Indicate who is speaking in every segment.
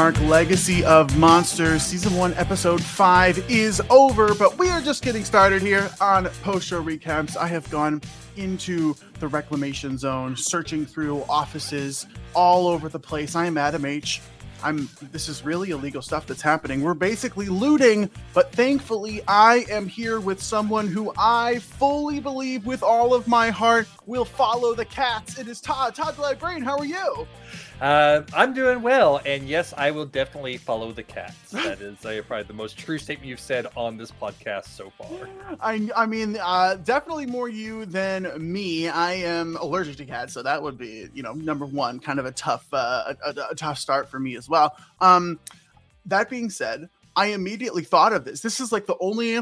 Speaker 1: arc, Legacy of Monsters, Season 1, Episode 5 is over, but we are just getting started here on post show recaps. I have gone into the reclamation zone, searching through offices all over the place. I am Adam H. I'm this is really illegal stuff that's happening. We're basically looting, but thankfully I am here with someone who I fully believe with all of my heart will follow the cats. It is Todd. Todd the Librarian, how are you?
Speaker 2: Uh, I'm doing well, and yes, I will definitely follow the cats. That is uh, probably the most true statement you've said on this podcast so far.
Speaker 1: I, I mean, uh, definitely more you than me. I am allergic to cats, so that would be, you know, number one, kind of a tough, uh, a, a, a tough start for me as well. Um, that being said, I immediately thought of this. This is like the only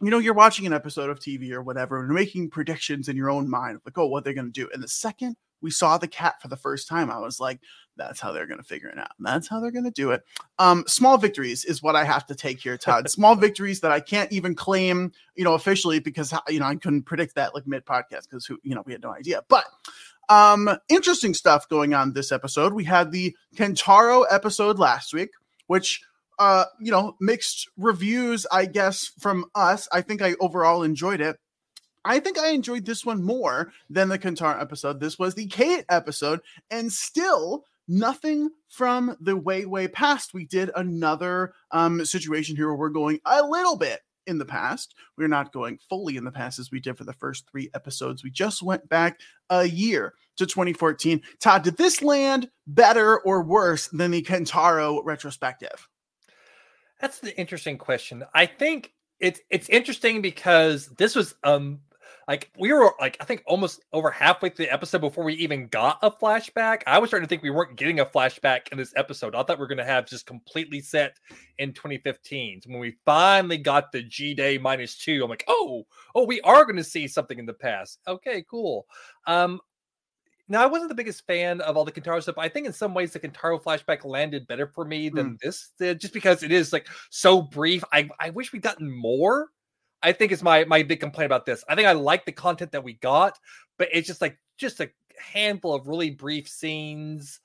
Speaker 1: you know, you're watching an episode of TV or whatever, and making predictions in your own mind, like, oh, what they're going to do. And the second we saw the cat for the first time, I was like, that's how they're going to figure it out. That's how they're going to do it. Um, small victories is what I have to take here, Todd. small victories that I can't even claim, you know, officially because you know I couldn't predict that like mid podcast because who you know we had no idea. But um, interesting stuff going on this episode. We had the Kentaro episode last week, which uh, you know, mixed reviews, I guess, from us. I think I overall enjoyed it. I think I enjoyed this one more than the Kentaro episode. This was the Kate episode, and still nothing from the way way past. We did another um situation here where we're going a little bit in the past. We're not going fully in the past as we did for the first three episodes. We just went back a year to 2014. Todd, did this land better or worse than the Kentaro retrospective?
Speaker 2: That's the interesting question. I think it's it's interesting because this was um like we were like I think almost over halfway through the episode before we even got a flashback. I was starting to think we weren't getting a flashback in this episode. I thought we were going to have just completely set in 2015. So when we finally got the G Day minus two, I'm like, oh, oh, we are going to see something in the past. Okay, cool. Um, now I wasn't the biggest fan of all the Kentaro stuff. I think in some ways the Kentaro flashback landed better for me than mm. this did, just because it is like so brief. I I wish we'd gotten more I think is my my big complaint about this. I think I like the content that we got, but it's just like just a handful of really brief scenes,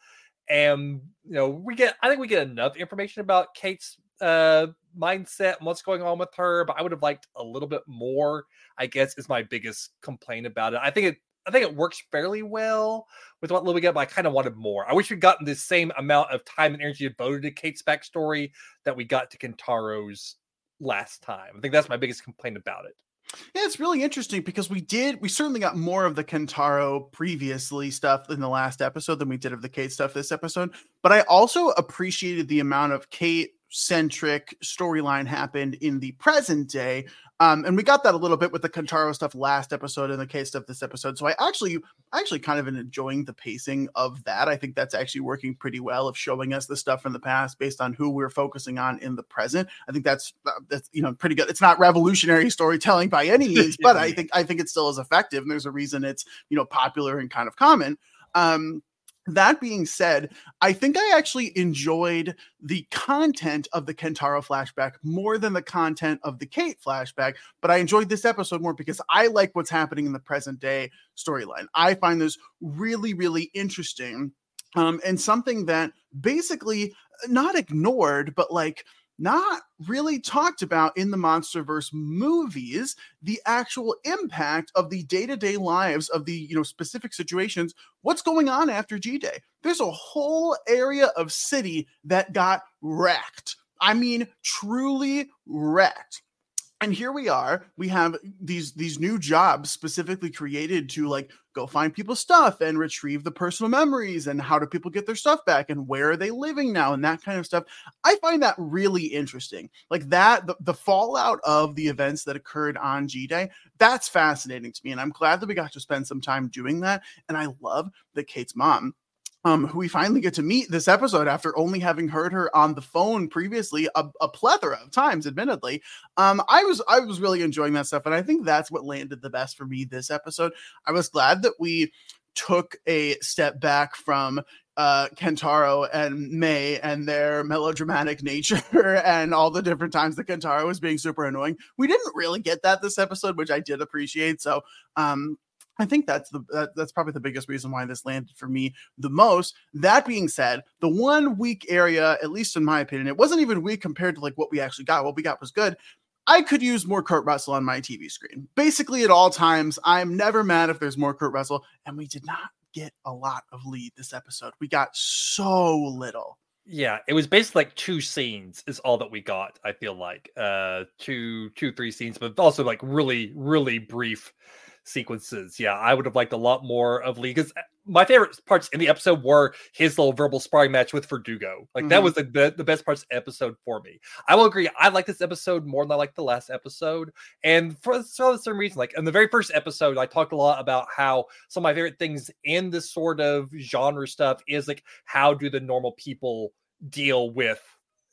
Speaker 2: and you know we get. I think we get enough information about Kate's uh mindset and what's going on with her, but I would have liked a little bit more. I guess is my biggest complaint about it. I think it. I think it works fairly well with what little we get, but I kind of wanted more. I wish we'd gotten the same amount of time and energy devoted to Kate's backstory that we got to Kentaro's last time. I think that's my biggest complaint about it.
Speaker 1: Yeah, it's really interesting because we did we certainly got more of the Kentaro previously stuff in the last episode than we did of the Kate stuff this episode. But I also appreciated the amount of Kate centric storyline happened in the present day. Um, and we got that a little bit with the Kentaro stuff last episode and the Kate stuff this episode. So I actually, actually kind of enjoying the pacing of that. I think that's actually working pretty well of showing us the stuff from the past based on who we're focusing on in the present. I think that's uh, that's you know pretty good. It's not revolutionary storytelling by any means, but I think I think it still is effective, and there's a reason it's you know popular and kind of common. Um, that being said, I think I actually enjoyed the content of the Kentaro flashback more than the content of the Kate flashback, but I enjoyed this episode more because I like what's happening in the present day storyline. I find this really, really interesting um, and something that basically not ignored, but like not really talked about in the monsterverse movies the actual impact of the day-to-day lives of the you know specific situations what's going on after g-day. There's a whole area of city that got wrecked. I mean truly wrecked. And here we are. We have these these new jobs specifically created to like go find people's stuff and retrieve the personal memories and how do people get their stuff back and where are they living now and that kind of stuff. I find that really interesting. Like that the, the fallout of the events that occurred on g-day that's fascinating to me and i'm glad that we got to spend some time doing that and i love that kate's mom um, who we finally get to meet this episode after only having heard her on the phone previously a, a, plethora of times, admittedly. Um, I was I was really enjoying that stuff, and I think that's what landed the best for me this episode. I was glad that we took a step back from uh, Kentaro and May and their melodramatic nature and all the different times that Kentaro was being super annoying. We didn't really get that this episode, which I did appreciate. So um, I think that's the that, that's probably the biggest reason why this landed for me the most. That being said, the one weak area, at least in my opinion, it wasn't even weak compared to like what we actually got. What we got was good. I could use more Kurt Russell on my TV screen. Basically, at all times, I'm never mad if there's more Kurt Russell, and we did not get a lot of Lee this episode. We got so little.
Speaker 2: Yeah, it was basically like two scenes is all that we got. I feel like uh two, two, three scenes, but also like really, really brief sequences. Yeah, I would have liked a lot more of Lee because uh, my favorite parts in the episode were his little verbal sparring match with Verdugo. Like mm-hmm. that was the, the best parts episode for me. I will agree. I like this episode more than I like the last episode, and for, the same reason. Like in the very first episode, I talked a lot about how some of my favorite things in this sort of genre stuff is like how do the normal people deal with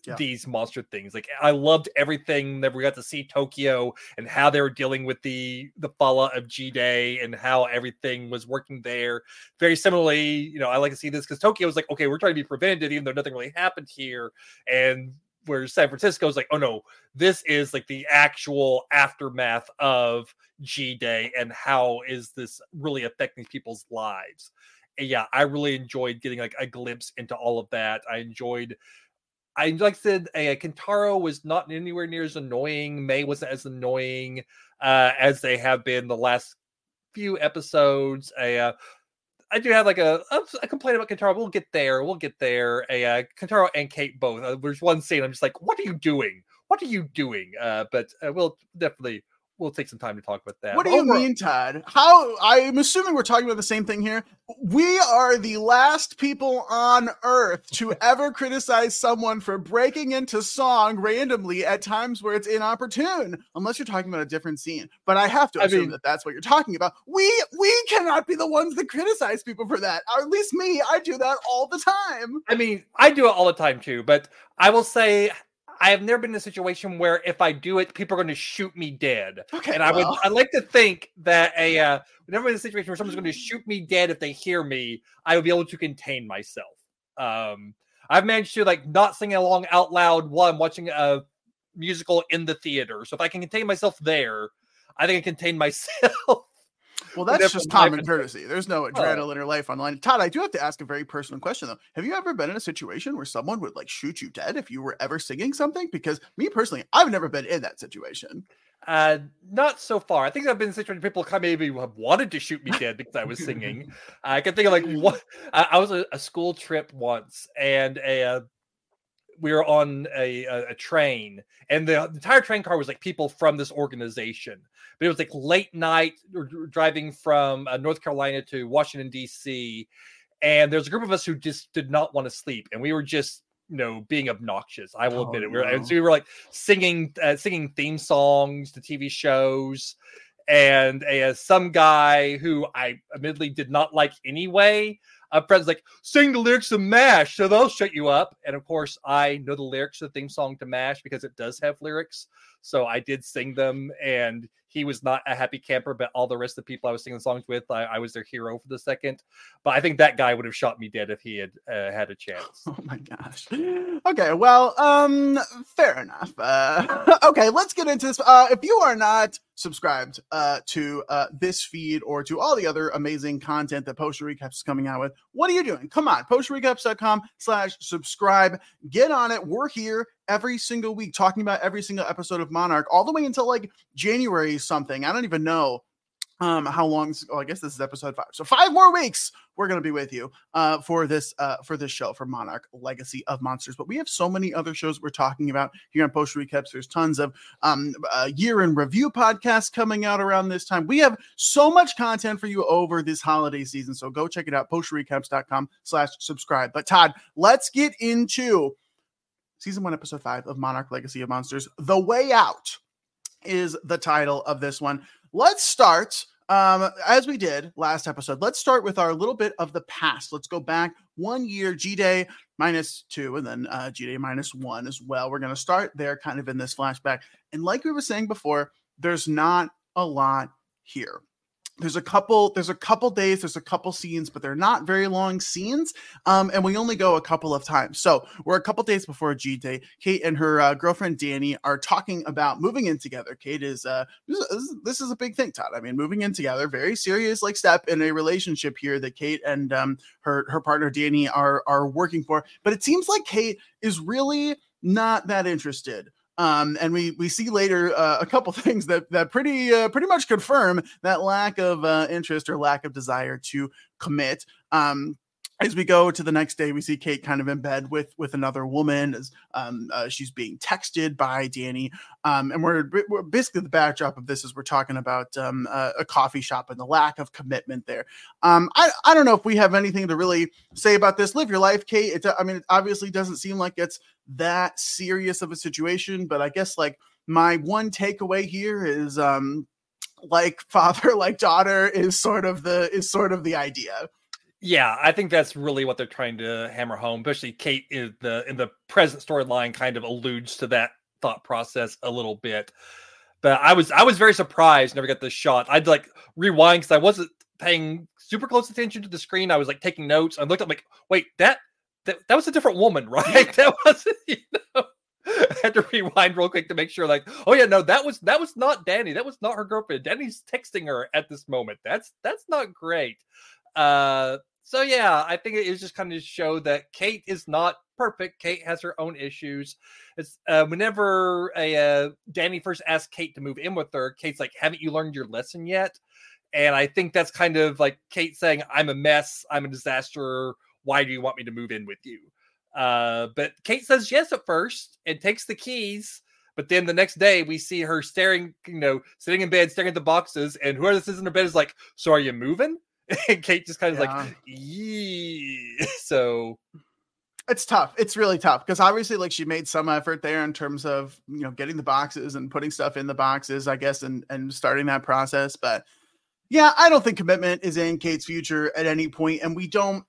Speaker 2: yeah. these monster things. Like I loved everything that we got to see Tokyo and how they were dealing with the the fallout of G Day and how everything was working there. Very similarly, you know, I like to see this because Tokyo was like, okay, we're trying to be prevented, even though nothing really happened here. And where San Francisco is like, oh no, this is like the actual aftermath of G Day and how is this really affecting people's lives. And yeah, I really enjoyed getting like a glimpse into all of that. I enjoyed I like I said, uh, Kentaro was not anywhere near as annoying. May wasn't as annoying uh, as they have been the last few episodes. Uh, I do have like a, a complaint about Kentaro. We'll get there. We'll get there. Uh, Kentaro and Kate both. Uh, there's one scene I'm just like, what are you doing? What are you doing? Uh, but uh, we'll definitely we'll take some time to talk about that.
Speaker 1: What do you mean, Todd? How I'm assuming we're talking about the same thing here. We are the last people on earth to ever criticize someone for breaking into song randomly at times where it's inopportune, unless you're talking about a different scene. But I have to assume I mean, that that's what you're talking about. We we cannot be the ones that criticize people for that. Or at least me, I do that all the time.
Speaker 2: I mean, I do it all the time too, but I will say I have never been in a situation where if I do it, people are going to shoot me dead. Okay, and I would I like to think that a uh, never been in a situation where someone's going to shoot me dead if they hear me. I would be able to contain myself. Um, I've managed to like not sing along out loud while I'm watching a musical in the theater. So if I can contain myself there, I think I can contain myself
Speaker 1: well, that's just common courtesy. There's no adrenaline or life online. Todd, I do have to ask a very personal question though. Have you ever been in a situation where someone would like shoot you dead if you were ever singing something? Because me personally, I've never been in that situation.
Speaker 2: Uh, not so far. I think I've been in situations where people kind of maybe have wanted to shoot me dead because I was singing. I can think of like what I, was a, a, school trip once, and a, uh, we were on a, a, a train, and the, the, entire train car was like people from this organization. But it was like late night, driving from uh, North Carolina to Washington D.C., and there's a group of us who just did not want to sleep, and we were just you know being obnoxious. I will oh, admit it. We were, no. so we were like singing uh, singing theme songs to TV shows, and uh, some guy who I admittedly did not like anyway a friend's like, sing the lyrics of MASH, so they'll shut you up. And of course, I know the lyrics of the theme song to MASH because it does have lyrics. So I did sing them, and he was not a happy camper, but all the rest of the people I was singing songs with, I, I was their hero for the second. But I think that guy would have shot me dead if he had uh, had a chance.
Speaker 1: Oh my gosh. Okay, well, um, fair enough. Uh, okay, let's get into this. Uh, if you are not subscribed uh, to uh, this feed or to all the other amazing content that Post Show Recaps is coming out with, what are you doing? Come on, postshowrecaps.com slash subscribe. Get on it. We're here every single week talking about every single episode of Monarch all the way until like January something. I don't even know um how long oh, i guess this is episode five. So five more weeks we're going to be with you uh for this uh for this show for monarch legacy of monsters. But we have so many other shows we're talking about here on post recaps there's tons of um uh, year in review podcasts coming out around this time. We have so much content for you over this holiday season. So go check it out postrecaps.com slash subscribe. But todd let's get into season one episode five of monarch legacy of monsters the way out is the title of this one let's start um, as we did last episode. Let's start with our little bit of the past. Let's go back one year, G Day minus two, and then uh, G Day minus one as well. We're going to start there kind of in this flashback. And like we were saying before, there's not a lot here. There's a couple there's a couple days there's a couple scenes but they're not very long scenes um and we only go a couple of times. So we're a couple days before g day. Kate and her uh, girlfriend danny are talking about moving in together. Kate is uh this is, a big thing todd. I mean moving in together very serious like step in a relationship here that kate and um her her partner danny are are working for. But it seems like kate is really not that interested um, and we we see later uh, a couple things that that pretty uh, pretty much confirm that lack of uh, interest or lack of desire to commit. Um, as we go to the next day, we see Kate kind of in bed with with another woman as um, uh, she's being texted by Danny, um, and we're, we're, basically the backdrop of this is we're talking about um, uh, a coffee shop and the lack of commitment there. Um, I I don't know if we have anything to really say about this. Live your life, Kate. It, I mean, it obviously doesn't seem like it's that serious of a situation, but I guess like my one takeaway here is um like father like daughter is sort of the is sort of the idea
Speaker 2: yeah, I think that's really what they're trying to hammer home. Especially Kate is the in the present storyline kind of alludes to that thought process a little bit. But I was I was very surprised. Never got the shot. I'd like rewind because I wasn't paying super close attention to the screen. I was like taking notes. I looked up like, wait, that that, that was a different woman, right? that wasn't you know. I had to rewind real quick to make sure, like, oh yeah, no, that was that was not Danny. That was not her girlfriend. Danny's texting her at this moment. That's that's not great. Uh, so yeah, I think it is just kind of show that Kate is not perfect. Kate has her own issues. It's uh, whenever a uh, Danny first asks Kate to move in with her, Kate's like, "Haven't you learned your lesson yet?" And I think that's kind of like Kate saying, "I'm a mess. I'm a disaster. Why do you want me to move in with you?" Uh, but Kate says yes at first and takes the keys. But then the next day, we see her staring, you know, sitting in bed, staring at the boxes, and whoever this is in her bed is like, "So are you moving?" and Kate just kind of yeah. like, yeah. So
Speaker 1: it's tough. It's really tough because obviously, like, she made some effort there in terms of you know getting the boxes and putting stuff in the boxes, I guess, and and starting that process. But yeah, I don't think commitment is in Kate's future at any point, and we don't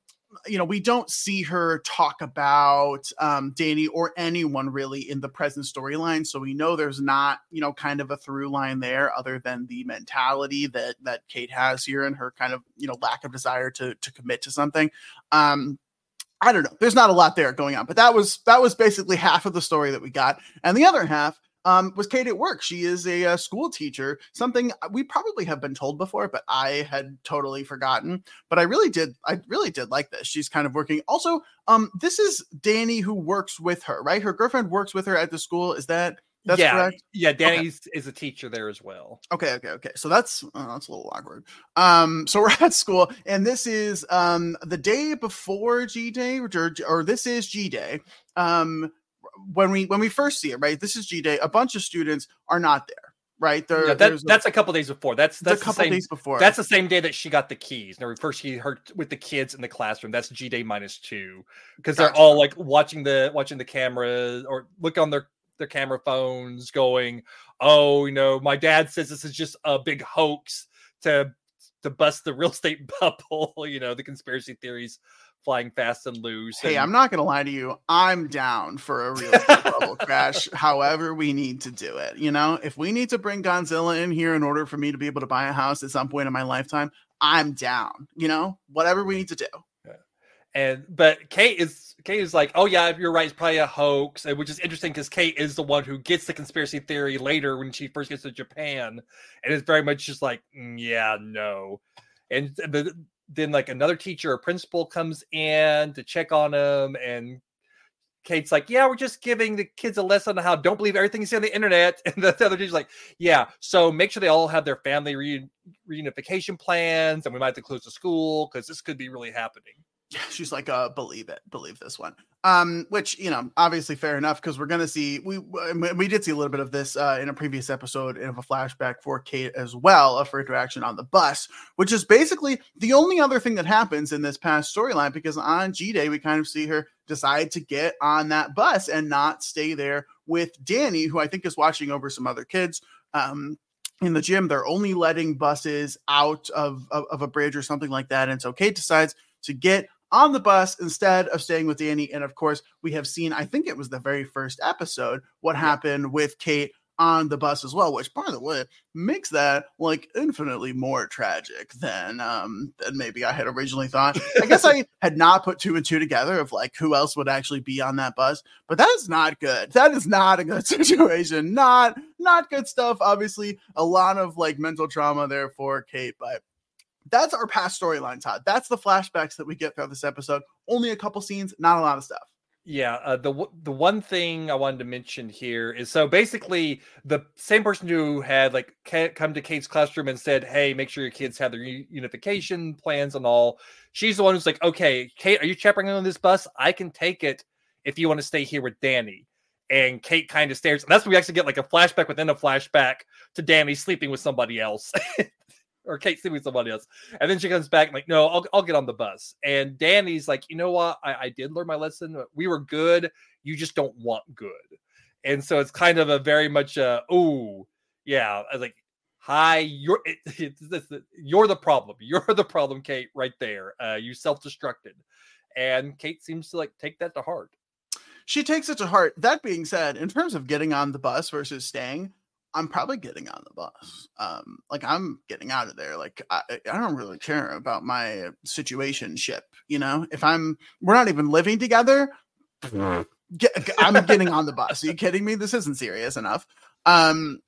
Speaker 1: you know, we don't see her talk about um, Danny or anyone really in the present storyline. So we know there's not, you know, kind of a through line there other than the mentality that that Kate has here and her kind of, you know, lack of desire to to commit to something. Um, I don't know. There's not a lot there going on, but that was that was basically half of the story that we got, and the other half um, was Kate at work. She is a, a, uh, school teacher, something we probably have been told before, but I had totally forgotten. But I really did, I really did like this. She's kind of working. Also, um, this is Danny who works with her, right? Her girlfriend works with her at the school. Is that that's
Speaker 2: yeah,
Speaker 1: correct?
Speaker 2: Yeah, Danny okay. is a teacher there as well.
Speaker 1: Okay, okay, okay. So that's oh, that's a little awkward. Um, so we're at school, and this is um the day before G Day, or, or this is G Day. Um, when we when we first see it, right? This is G Day. A bunch of students are not there, right?
Speaker 2: There, yeah, that, that's a, a couple days before. That's that's
Speaker 1: a couple
Speaker 2: same,
Speaker 1: days before.
Speaker 2: That's the same day that she got the keys. Now, first she heard with the kids in the classroom. That's G Day minus two because gotcha. they're all like watching the watching the camera or look on their their camera phones, going, "Oh, you know, my dad says this is just a big hoax to to bust the real estate bubble." you know, the conspiracy theories flying fast and loose.
Speaker 1: Hey,
Speaker 2: and...
Speaker 1: I'm not gonna lie to you. I'm down for a real bubble crash. However, we need to do it. You know, if we need to bring Godzilla in here in order for me to be able to buy a house at some point in my lifetime, I'm down. You know, whatever we need to do.
Speaker 2: Yeah. And but Kate is Kate is like, oh yeah, you're right, it's probably a hoax, which is interesting because Kate is the one who gets the conspiracy theory later when she first gets to Japan, and it's very much just like, mm, yeah, no. And the then like another teacher or principal comes in to check on them and Kate's like, yeah, we're just giving the kids a lesson on how don't believe everything you see on the internet. And the other teacher's like, yeah, so make sure they all have their family re- reunification plans and we might have to close the school because this could be really happening
Speaker 1: she's like, uh, believe it, believe this one. Um, which you know, obviously fair enough because we're gonna see we we did see a little bit of this uh, in a previous episode of a flashback for Kate as well of her interaction on the bus, which is basically the only other thing that happens in this past storyline because on G Day we kind of see her decide to get on that bus and not stay there with Danny, who I think is watching over some other kids. Um, in the gym, they're only letting buses out of, of, of a bridge or something like that. And so Kate decides to get on the bus instead of staying with Danny. And of course, we have seen, I think it was the very first episode, what happened with Kate on the bus as well, which by the way makes that like infinitely more tragic than um than maybe I had originally thought. I guess I had not put two and two together of like who else would actually be on that bus, but that is not good. That is not a good situation. Not not good stuff. Obviously, a lot of like mental trauma there for Kate, but that's our past storyline, Todd. That's the flashbacks that we get throughout this episode. Only a couple scenes, not a lot of stuff.
Speaker 2: Yeah, uh, the the one thing I wanted to mention here is so basically the same person who had like come to Kate's classroom and said, "Hey, make sure your kids have their unification plans and all." She's the one who's like, "Okay, Kate, are you chaperoning on this bus? I can take it if you want to stay here with Danny." And Kate kind of stares. And that's when we actually get like a flashback within a flashback to Danny sleeping with somebody else. or Kate sleeping with somebody else. And then she comes back, like, no, I'll, I'll get on the bus. And Danny's like, you know what? I, I did learn my lesson. We were good. You just don't want good. And so it's kind of a very much, uh, oh, yeah. I was like, hi, you're it, you're the problem. You're the problem, Kate, right there. Uh, you self destructed. And Kate seems to like take that to heart.
Speaker 1: She takes it to heart. That being said, in terms of getting on the bus versus staying, I'm probably getting on the bus. Um, like I'm getting out of there. Like I, I don't really care about my situation ship. You know, if I'm, we're not even living together. Get, I'm getting on the bus. Are you kidding me? This isn't serious enough. Um,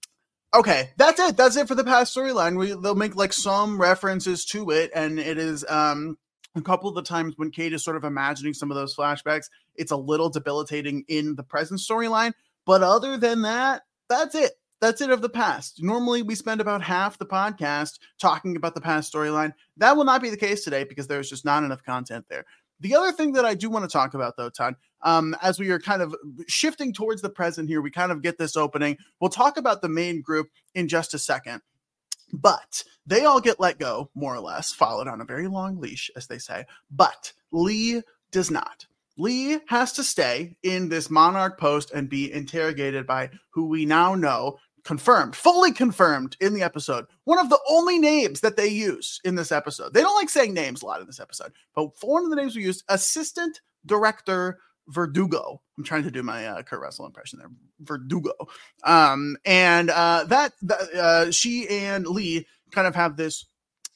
Speaker 1: okay, that's it. That's it for the past storyline. We they'll make like some references to it, and it is um a couple of the times when Kate is sort of imagining some of those flashbacks, it's a little debilitating in the present storyline. But other than that, that's it that's it of the past. Normally, we spend about half the podcast talking about the past storyline. That will not be the case today because there's just not enough content there. The other thing that I do want to talk about, though, Todd, um, as we are kind of shifting towards the present here, we kind of get this opening. We'll talk about the main group in just a second. But they all get let go, more or less, followed on a very long leash, as they say. But Lee does not. Lee has to stay in this monarch post and be interrogated by who we now know confirmed, fully confirmed in the episode. One of the only names that they use in this episode. They don't like saying names a lot in this episode, but one of the names we used, Assistant Director Verdugo. I'm trying to do my uh, Kurt Russell impression there, Verdugo. Um, and uh, that, that uh, she and Lee kind of have this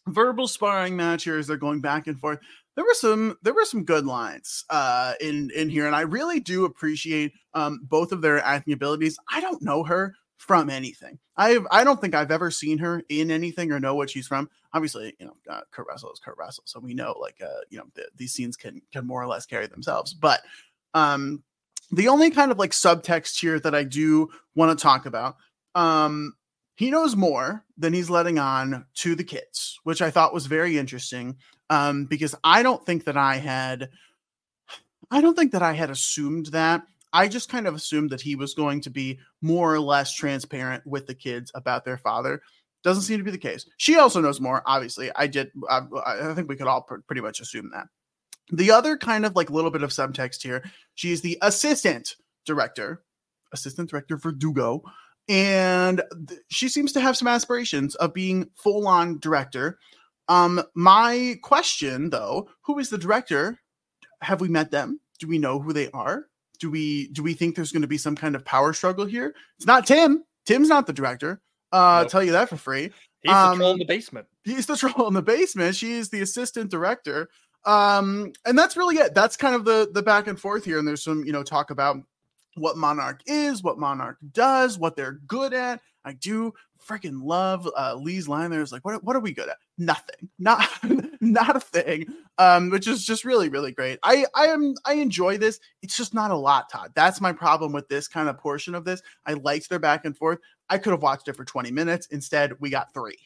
Speaker 1: verbal sparring match here as they're going back and forth. There were some there were some good lines uh, in in here, and I really do appreciate um, both of their acting abilities. I don't know her, from anything. I I don't think I've ever seen her in anything or know what she's from. Obviously, you know, uh, Kurt Russell is Kurt Russell, so we know like uh, you know the, these scenes can can more or less carry themselves. But um, the only kind of like subtext here that I do want to talk about, um, he knows more than he's letting on to the kids, which I thought was very interesting. Um, because I don't think that I had, I don't think that I had assumed that I just kind of assumed that he was going to be more or less transparent with the kids about their father. Doesn't seem to be the case. She also knows more. Obviously, I did. I, I think we could all pr- pretty much assume that. The other kind of like little bit of subtext here. She's the assistant director, assistant director Verdugo, and th- she seems to have some aspirations of being full on director. Um, my question though, who is the director? Have we met them? Do we know who they are? Do we do we think there's going to be some kind of power struggle here? It's not Tim. Tim's not the director. Uh, nope. I'll tell you that for free.
Speaker 2: He's um, the troll in the basement.
Speaker 1: He's the troll in the basement. She's the assistant director. Um, and that's really it. That's kind of the the back and forth here. And there's some, you know, talk about what Monarch is, what Monarch does, what they're good at. I do freaking love uh, Lee's line there is like, what, what are we good at? Nothing. Not not a thing. Um, which is just really, really great. I I am I enjoy this. It's just not a lot, Todd. That's my problem with this kind of portion of this. I liked their back and forth. I could have watched it for 20 minutes. Instead, we got three.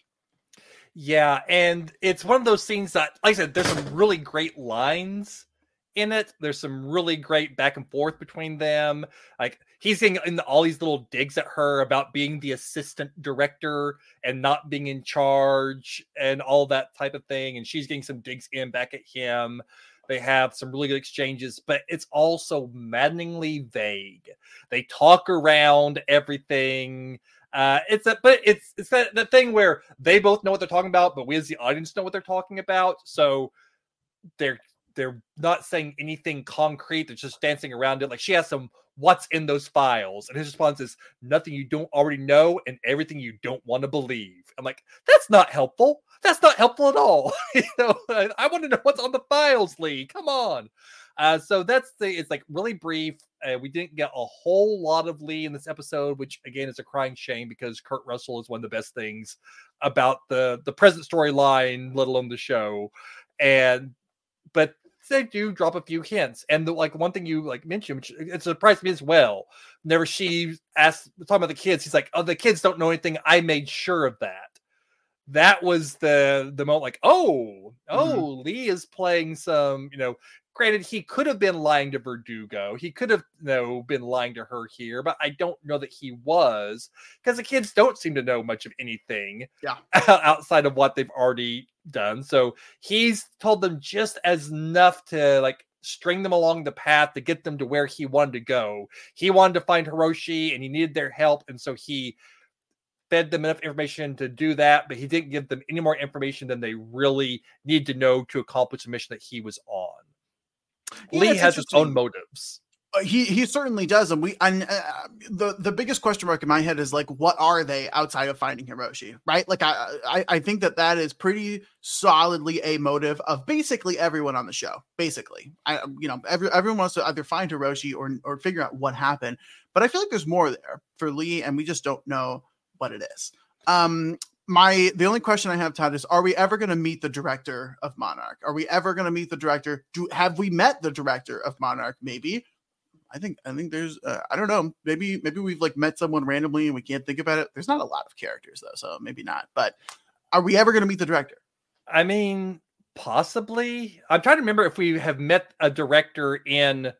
Speaker 2: Yeah, and it's one of those scenes that, like I said, there's some really great lines in it. There's some really great back and forth between them. Like he's getting in all these little digs at her about being the assistant director and not being in charge and all that type of thing. And she's getting some digs in back at him. They have some really good exchanges, but it's also maddeningly vague. They talk around everything. Uh, it's a, but it's it's that, that thing where they both know what they're talking about, but we as the audience know what they're talking about. So they're they're not saying anything concrete. They're just dancing around it. Like she has some "What's in those files?" and his response is, "Nothing you don't already know, and everything you don't want to believe." I'm like, that's not helpful. That's not helpful at all. you know, I, I want to know what's on the files, Lee. Come on. Uh, so that's the it's like really brief. Uh, we didn't get a whole lot of Lee in this episode, which again is a crying shame because Kurt Russell is one of the best things about the the present storyline, let alone the show. And but they do drop a few hints. And the like one thing you like mentioned, which it surprised me as well. Whenever she asked talking about the kids, he's like, "Oh, the kids don't know anything. I made sure of that." That was the the moment, like, oh, oh, mm-hmm. Lee is playing some, you know, granted he could have been lying to verdugo he could have you know been lying to her here but i don't know that he was because the kids don't seem to know much of anything
Speaker 1: yeah
Speaker 2: outside of what they've already done. So he's told them just as enough to like string them along the path to get them to where he wanted to go. He wanted to find hiroshi and he needed their help and so he fed them enough information to do that but he didn't give them any more information than they really need to know to accomplish the mission that he was on. Yeah, Lee has his own motives.
Speaker 1: He he certainly does, and we and uh, the the biggest question mark in my head is like, what are they outside of finding Hiroshi? Right? Like, I, I I think that that is pretty solidly a motive of basically everyone on the show. Basically, I you know every, everyone wants to either find Hiroshi or or figure out what happened. But I feel like there's more there for Lee, and we just don't know what it is. Um, my the only question I have, Todd, is: Are we ever going to meet the director of Monarch? Are we ever going to meet the director? Do have we met the director of Monarch? Maybe. I think I think there's uh, I don't know maybe maybe we've like met someone randomly and we can't think about it. There's not a lot of characters though, so maybe not. But are we ever going to meet the director?
Speaker 2: I mean, possibly. I'm trying to remember if we have met a director in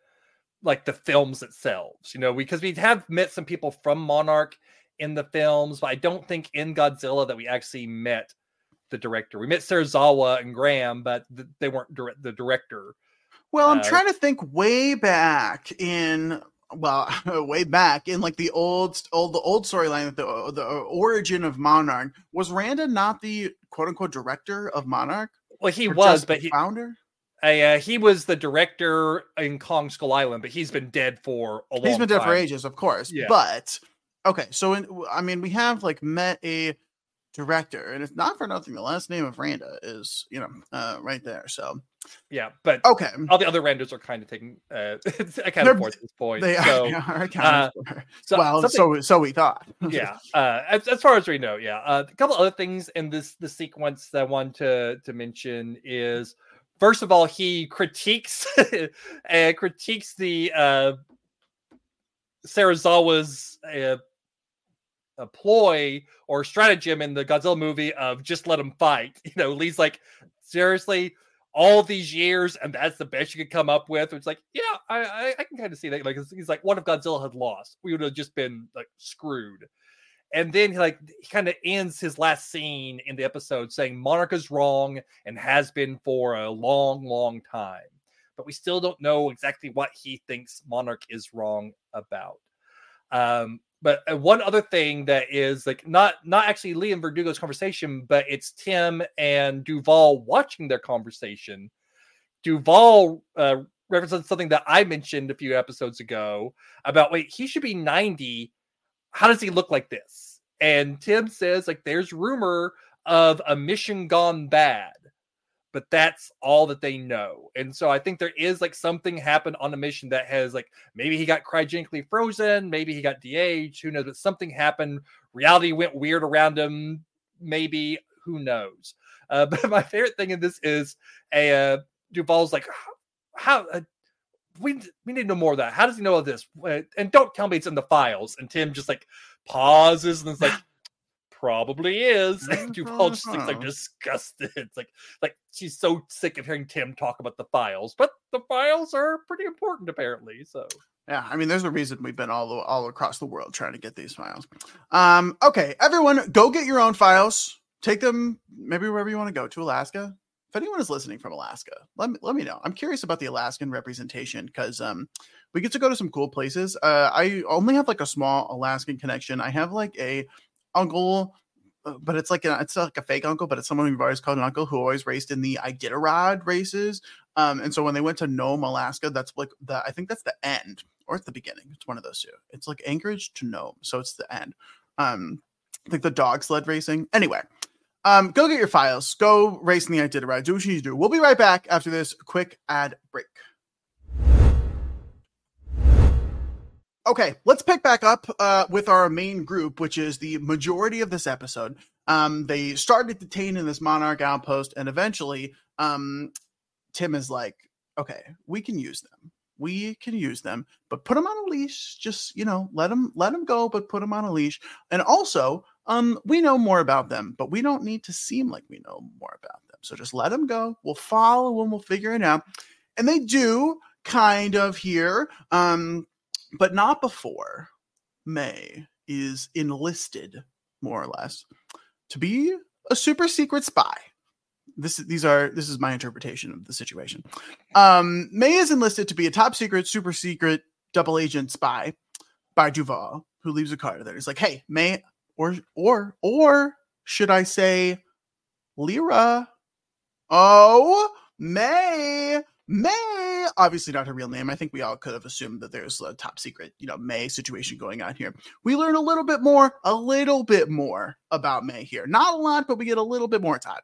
Speaker 2: like the films themselves. You know, because we have met some people from Monarch in the films, but I don't think in Godzilla that we actually met the director. We met Serizawa and Graham, but th- they weren't dire- the director.
Speaker 1: Well, I'm uh, trying to think way back in well, way back in like the old old the old storyline the the origin of Monarch was Randa not the quote unquote director of Monarch?
Speaker 2: Well, he was, but he
Speaker 1: founder.
Speaker 2: Uh, he was the director in Kong Skull Island, but he's been dead for a long.
Speaker 1: He's been
Speaker 2: dead
Speaker 1: for ages, of course. Yeah. But Okay, so in, I mean, we have like met a director, and it's not for nothing. The last name of Randa is, you know, uh, right there. So,
Speaker 2: yeah, but
Speaker 1: okay,
Speaker 2: all the other Randas are kind of taking uh, account for at this point.
Speaker 1: They
Speaker 2: so,
Speaker 1: are, accounted uh, for. So, well, so so we thought.
Speaker 2: yeah, uh, as, as far as we know, yeah. Uh, a couple other things in this the sequence that I want to to mention is. First of all, he critiques uh, critiques the uh, Serizawa's uh, a ploy or stratagem in the Godzilla movie of just let them fight. You know, Lee's like, seriously, all these years, and that's the best you could come up with. It's like, yeah, I, I, I can kind of see that. Like, he's like, what if Godzilla had lost? We would have just been like screwed. And then he like he kind of ends his last scene in the episode saying Monarch is wrong and has been for a long, long time. But we still don't know exactly what he thinks Monarch is wrong about. Um, but uh, one other thing that is like not not actually Lee and Verdugo's conversation, but it's Tim and Duval watching their conversation. Duval uh, represents something that I mentioned a few episodes ago about wait, he should be 90. How does he look like this? And Tim says, like, there's rumor of a mission gone bad but that's all that they know. And so I think there is like something happened on a mission that has like maybe he got cryogenically frozen, maybe he got de-aged, who knows, but something happened. Reality went weird around him, maybe, who knows. Uh, but my favorite thing in this is a uh, Duval's like, how, uh, we we need to know more of that. How does he know of this? And don't tell me it's in the files. And Tim just like pauses and it's like, probably is. And Duval just looks like disgusted. It's like like she's so sick of hearing Tim talk about the files, but the files are pretty important apparently. So
Speaker 1: yeah, I mean, there's a reason we've been all all across the world trying to get these files. Um, okay, everyone, go get your own files. Take them maybe wherever you want to go to Alaska. If anyone is listening from Alaska, let me let me know. I'm curious about the Alaskan representation because um, we get to go to some cool places. Uh, I only have like a small Alaskan connection. I have like a uncle, uh, but it's like a, it's like a fake uncle, but it's someone we've always called an uncle who always raced in the Iditarod races. Um, and so when they went to Nome, Alaska, that's like the I think that's the end or it's the beginning. It's one of those two. It's like Anchorage to Nome, so it's the end. Um, like the dog sled racing. Anyway, um, go get your files. Go race in the Iditarod. Do what you need to do. We'll be right back after this quick ad break. Okay, let's pick back up uh, with our main group, which is the majority of this episode. Um, they started detaining this monarch outpost, and eventually, um, Tim is like, "Okay, we can use them. We can use them, but put them on a leash. Just you know, let them let them go, but put them on a leash. And also, um, we know more about them, but we don't need to seem like we know more about them. So just let them go. We'll follow them. We'll figure it out. And they do kind of here. Um, but not before May is enlisted, more or less, to be a super secret spy. This these are this is my interpretation of the situation. Um, May is enlisted to be a top secret, super secret double agent spy by Duval, who leaves a card there. He's like, "Hey, May, or or or should I say, Lyra? Oh, May, May, obviously not her real name. I think we all could have assumed that there's a top secret, you know, May situation going on here. We learn a little bit more, a little bit more about May here. Not a lot, but we get a little bit more time.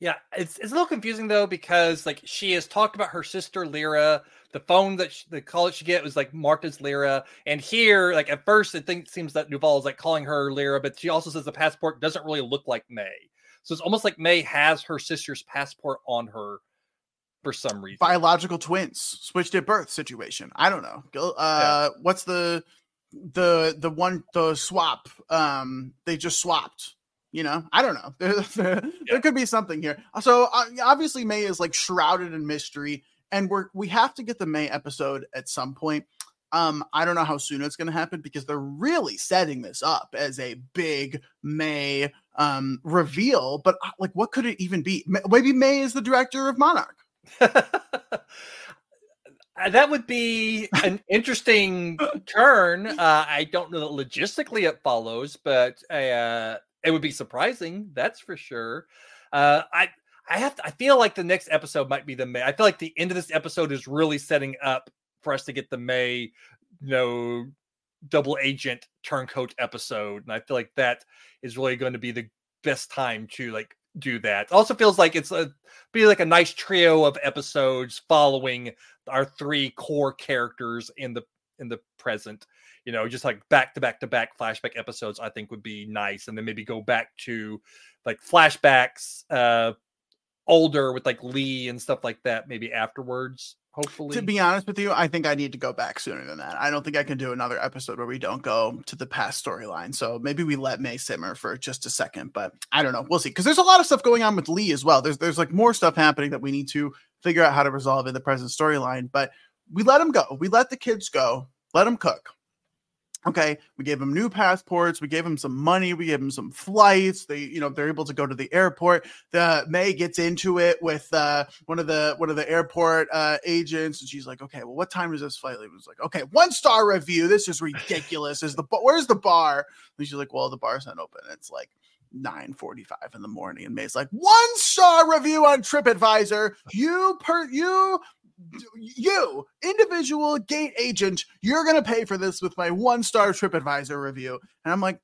Speaker 2: Yeah, it's it's a little confusing though because like she has talked about her sister Lyra. The phone that she, the call that she get was like marked as Lyra, and here like at first it think, seems that Duval is like calling her Lyra, but she also says the passport doesn't really look like May. So it's almost like May has her sister's passport on her for some reason.
Speaker 1: Biological twins switched at birth situation. I don't know. Uh, yeah. What's the the the one the swap? Um, they just swapped. You know, I don't know. There, there, yeah. there could be something here. So uh, obviously, May is like shrouded in mystery, and we're we have to get the May episode at some point. Um, I don't know how soon it's going to happen because they're really setting this up as a big May um reveal. But uh, like, what could it even be? Maybe May is the director of Monarch.
Speaker 2: Uh, that would be an interesting turn. Uh, I don't know that logistically it follows, but uh, it would be surprising. That's for sure. Uh, I I have to, I feel like the next episode might be the May. I feel like the end of this episode is really setting up for us to get the May, you know, double agent turncoat episode, and I feel like that is really going to be the best time to like do that. Also feels like it's a be like a nice trio of episodes following our three core characters in the in the present. You know, just like back to back to back flashback episodes, I think would be nice, and then maybe go back to like flashbacks, uh, older with like Lee and stuff like that, maybe afterwards hopefully.
Speaker 1: To be honest with you, I think I need to go back sooner than that. I don't think I can do another episode where we don't go to the past storyline. So maybe we let May simmer for just a second, but I don't know. We'll see. Because there's a lot of stuff going on with Lee as well. There's there's like more stuff happening that we need to figure out how to resolve in the present storyline. But we let them go. We let the kids go. Let them cook. Okay, we gave them new passports. We gave them some money. We gave them some flights. They, you know, they're able to go to the airport. The May gets into it with uh, one of the one of the airport uh, agents, and she's like, "Okay, well, what time is this flight?" It was like, "Okay, one star review. This is ridiculous. is the where's the bar?" And she's like, "Well, the bar's not open. It's like 9:45 in the morning." And May's like, "One star review on TripAdvisor. You per you you, individual gate agent, you're going to pay for this with my one star TripAdvisor review. And I'm like,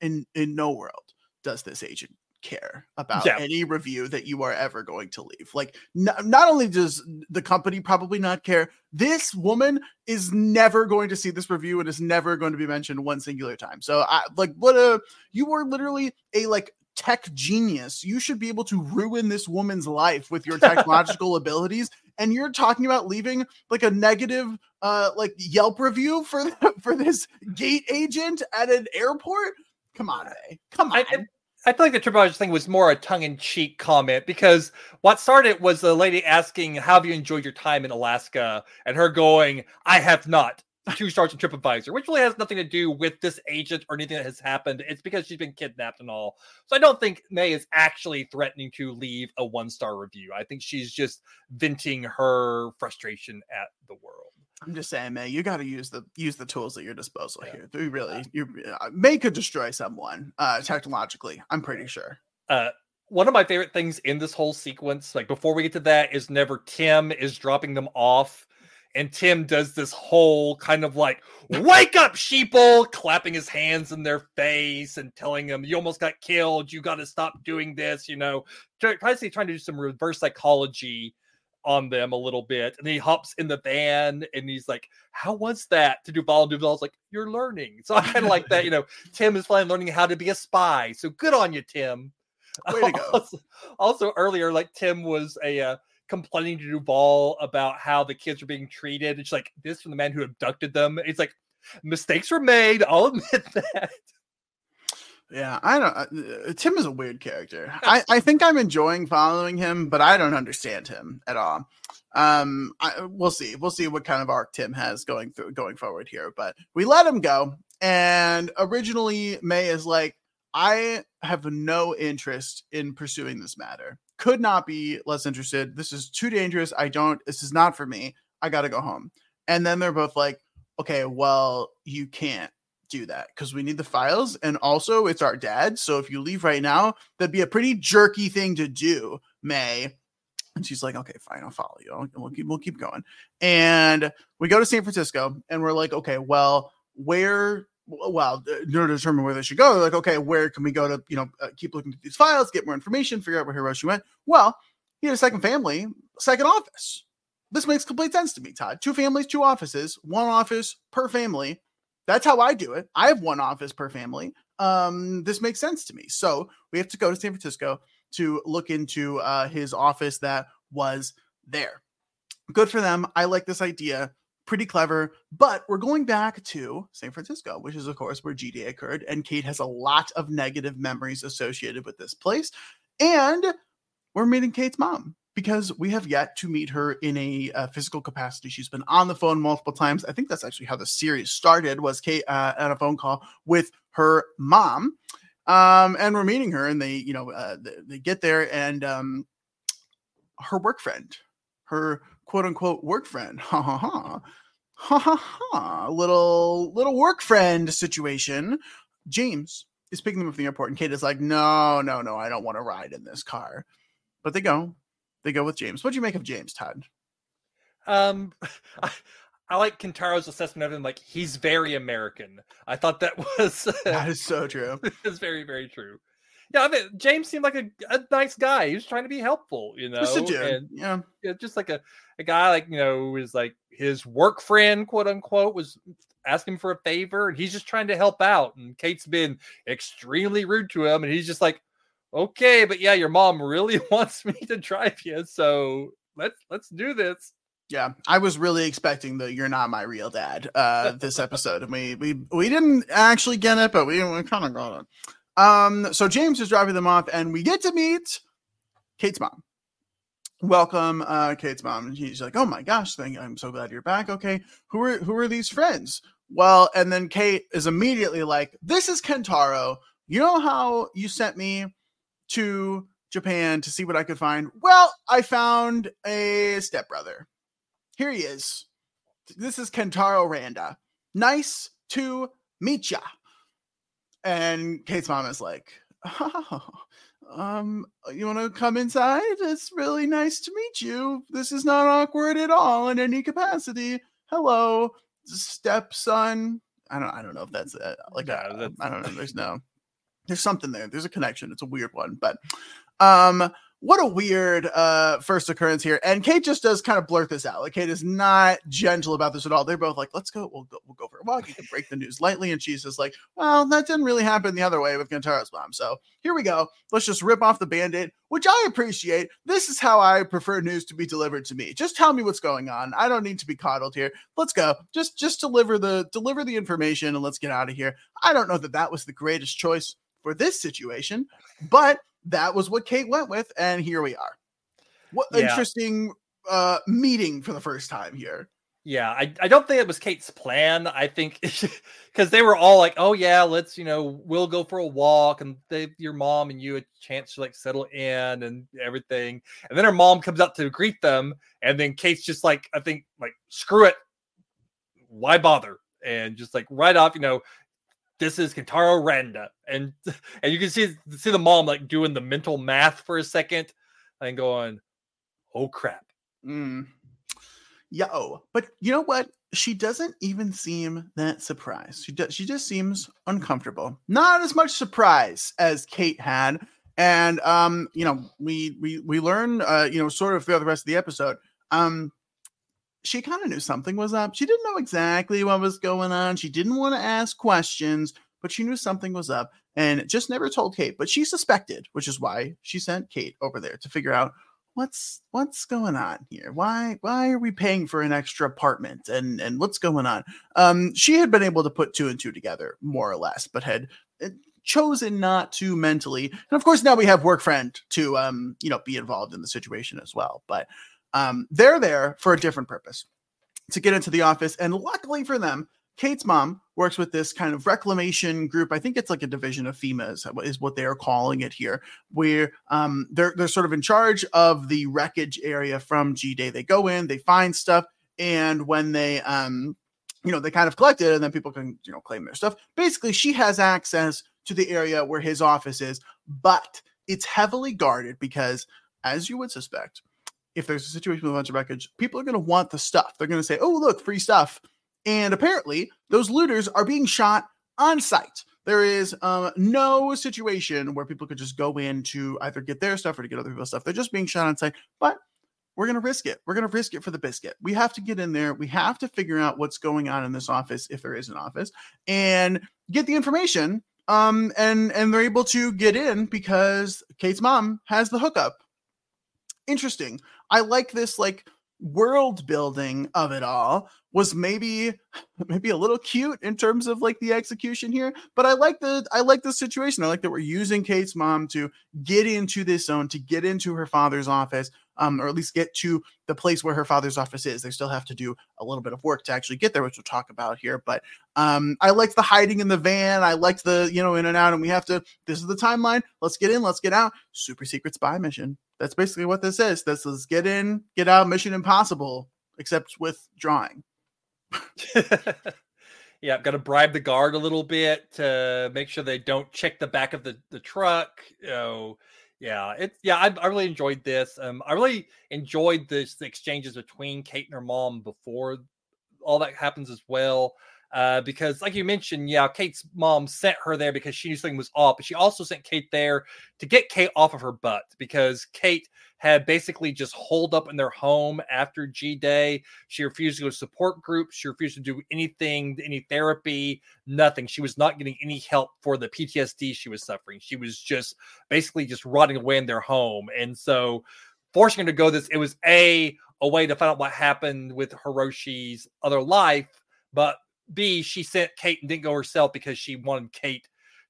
Speaker 1: in, in no world does this agent care about yeah. any review that you are ever going to leave. Like, n- not only does the company probably not care, this woman is never going to see this review and is never going to be mentioned one singular time. So, I like, what a you were literally a like tech genius. You should be able to ruin this woman's life with your technological abilities. And you're talking about leaving like a negative uh like Yelp review for for this gate agent at an airport. Come on. Come on. I,
Speaker 2: I feel like the TripAdvisor thing was more a tongue-in-cheek comment because what started was the lady asking, "How have you enjoyed your time in Alaska?" and her going, "I have not." Two stars on TripAdvisor, which really has nothing to do with this agent or anything that has happened. It's because she's been kidnapped and all. So I don't think May is actually threatening to leave a one star review. I think she's just venting her frustration at the world.
Speaker 1: I'm just saying, May, you got to use the use the tools at your disposal yeah. here. You really, you uh, May could destroy someone uh, technologically. I'm pretty sure.
Speaker 2: Uh, one of my favorite things in this whole sequence, like before we get to that, is never Tim is dropping them off. And Tim does this whole kind of like, wake up, sheeple, clapping his hands in their face and telling them, you almost got killed. You got to stop doing this. You know, try, try to say, trying to do some reverse psychology on them a little bit. And he hops in the van and he's like, How was that to do volunteer? I was like, You're learning. So I kind of like that. You know, Tim is finally learning how to be a spy. So good on you, Tim.
Speaker 1: Way to go.
Speaker 2: Also, also earlier, like Tim was a uh, complaining to Duvall about how the kids are being treated. It's like this from the man who abducted them. It's like mistakes were made. I'll admit that.
Speaker 1: Yeah, I don't. Uh, Tim is a weird character. I, I think I'm enjoying following him, but I don't understand him at all. Um, I, we'll see. We'll see what kind of arc Tim has going through going forward here. But we let him go, and originally May is like, I have no interest in pursuing this matter. Could not be less interested. This is too dangerous. I don't. This is not for me. I got to go home. And then they're both like, okay, well, you can't do that because we need the files and also it's our dad so if you leave right now that'd be a pretty jerky thing to do may and she's like okay fine i'll follow you we'll keep, we'll keep going and we go to san francisco and we're like okay well where well to determine where they should go They're like okay where can we go to you know uh, keep looking at these files get more information figure out where hiroshi went well he had a second family second office this makes complete sense to me todd two families two offices one office per family that's how I do it. I have one office per family. Um, this makes sense to me. So we have to go to San Francisco to look into uh, his office that was there. Good for them. I like this idea. Pretty clever. But we're going back to San Francisco, which is, of course, where G Day occurred. And Kate has a lot of negative memories associated with this place. And we're meeting Kate's mom because we have yet to meet her in a uh, physical capacity. She's been on the phone multiple times. I think that's actually how the series started. Was Kate uh, on a phone call with her mom, um, and we're meeting her, and they, you know, uh, they, they, get there, and um, her work friend, her quote unquote work friend, ha ha ha, ha ha ha, little little work friend situation. James is picking them up from the airport, and Kate is like, no, no, no, I don't want to ride in this car. But they go they go with James. What do you make of James, Todd?
Speaker 2: Um, I, I like Kentaro's assessment of him. Like he's very American. I thought that was
Speaker 1: that is so true.
Speaker 2: it's very very true. Yeah, I mean James seemed like a, a nice guy. He was trying to be helpful, you know.
Speaker 1: Just a dude. And, yeah.
Speaker 2: yeah, just like a, a guy like you know is like his work friend, quote unquote, was asking for a favor, and he's just trying to help out. And Kate's been extremely rude to him, and he's just like, okay, but yeah, your mom really wants me to drive you, so let's let's do this.
Speaker 1: Yeah, I was really expecting the "You're not my real dad" uh, this episode, and we we we didn't actually get it, but we, we kind of got it. Um, so James is driving them off, and we get to meet Kate's mom. Welcome, uh, Kate's mom. And she's like, "Oh my gosh, thank I'm so glad you're back. Okay, who are who are these friends?" Well, and then Kate is immediately like, "This is Kentaro. You know how you sent me to Japan to see what I could find. Well, I found a stepbrother. Here he is. This is Kentaro Randa. Nice to meet ya. And Kate's mom is like, oh, um, you want to come inside? It's really nice to meet you. This is not awkward at all in any capacity. Hello, stepson. I don't. I don't know if that's uh, like. Yeah, a, I don't know. There's no there's something there. There's a connection. It's a weird one, but um, what a weird uh first occurrence here. And Kate just does kind of blurt this out. Like Kate is not gentle about this at all. They're both like, "Let's go. We'll go. We'll go for a walk. You can break the news lightly." And she's just like, "Well, that didn't really happen the other way with Kentaro's mom. So here we go. Let's just rip off the band-aid, which I appreciate. This is how I prefer news to be delivered to me. Just tell me what's going on. I don't need to be coddled here. Let's go. Just just deliver the deliver the information and let's get out of here. I don't know that that was the greatest choice for this situation, but that was what Kate went with, and here we are. What yeah. interesting uh meeting for the first time here.
Speaker 2: Yeah, I, I don't think it was Kate's plan. I think because they were all like, "Oh yeah, let's you know we'll go for a walk and they, your mom and you a chance to like settle in and everything." And then her mom comes out to greet them, and then Kate's just like, "I think like screw it, why bother?" And just like right off, you know, this is Kentaro Randa, and and you can see see the mom like doing the mental math for a second and going, "Oh crap."
Speaker 1: Mm. Yo, but you know what? She doesn't even seem that surprised. She does. She just seems uncomfortable. Not as much surprise as Kate had, and um, you know, we we we learn, uh, you know, sort of throughout the rest of the episode, um, she kind of knew something was up. She didn't know exactly what was going on. She didn't want to ask questions, but she knew something was up and just never told Kate. But she suspected, which is why she sent Kate over there to figure out what's what's going on here. Why why are we paying for an extra apartment and and what's going on? Um, she had been able to put two and two together more or less, but had uh, chosen not to mentally. And of course, now we have work friend to um you know be involved in the situation as well, but. Um, they're there for a different purpose to get into the office. And luckily for them, Kate's mom works with this kind of reclamation group. I think it's like a division of FEMA is, is what they are calling it here, where um, they're they're sort of in charge of the wreckage area from G Day. They go in, they find stuff, and when they um, you know, they kind of collect it, and then people can you know claim their stuff. Basically, she has access to the area where his office is, but it's heavily guarded because, as you would suspect, if there's a situation with a bunch of wreckage, people are going to want the stuff. They're going to say, "Oh, look, free stuff." And apparently, those looters are being shot on site. There is um, no situation where people could just go in to either get their stuff or to get other people's stuff. They're just being shot on site. But we're going to risk it. We're going to risk it for the biscuit. We have to get in there. We have to figure out what's going on in this office, if there is an office, and get the information. Um, and and they're able to get in because Kate's mom has the hookup. Interesting. I like this like world building of it all was maybe maybe a little cute in terms of like the execution here but i like the i like the situation. I like that we're using kate's mom to get into this zone to get into her father's office um, or at least get to the place where her father's office is. They still have to do a little bit of work to actually get there which we'll talk about here but um, i liked the hiding in the van. I liked the you know in and out and we have to this is the timeline. Let's get in let's get out. Super secret spy mission that's basically what this is. This is get in, get out, Mission Impossible, except with drawing.
Speaker 2: yeah, I've got to bribe the guard a little bit to make sure they don't check the back of the, the truck. Know, yeah, it's yeah, I, I really enjoyed this. Um, I really enjoyed this the exchanges between Kate and her mom before all that happens as well. Uh, because, like you mentioned, yeah, Kate's mom sent her there because she knew something was off, but she also sent Kate there to get Kate off of her butt because Kate had basically just holed up in their home after G Day. She refused to go to support groups. She refused to do anything, any therapy, nothing. She was not getting any help for the PTSD she was suffering. She was just basically just rotting away in their home. And so, forcing her to go this, it was a a way to find out what happened with Hiroshi's other life, but B, she sent Kate and didn't go herself because she wanted Kate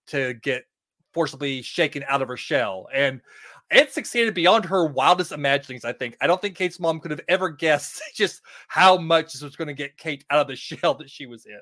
Speaker 2: to get forcibly shaken out of her shell. And it succeeded beyond her wildest imaginings, I think. I don't think Kate's mom could have ever guessed just how much this was going to get Kate out of the shell that she was in.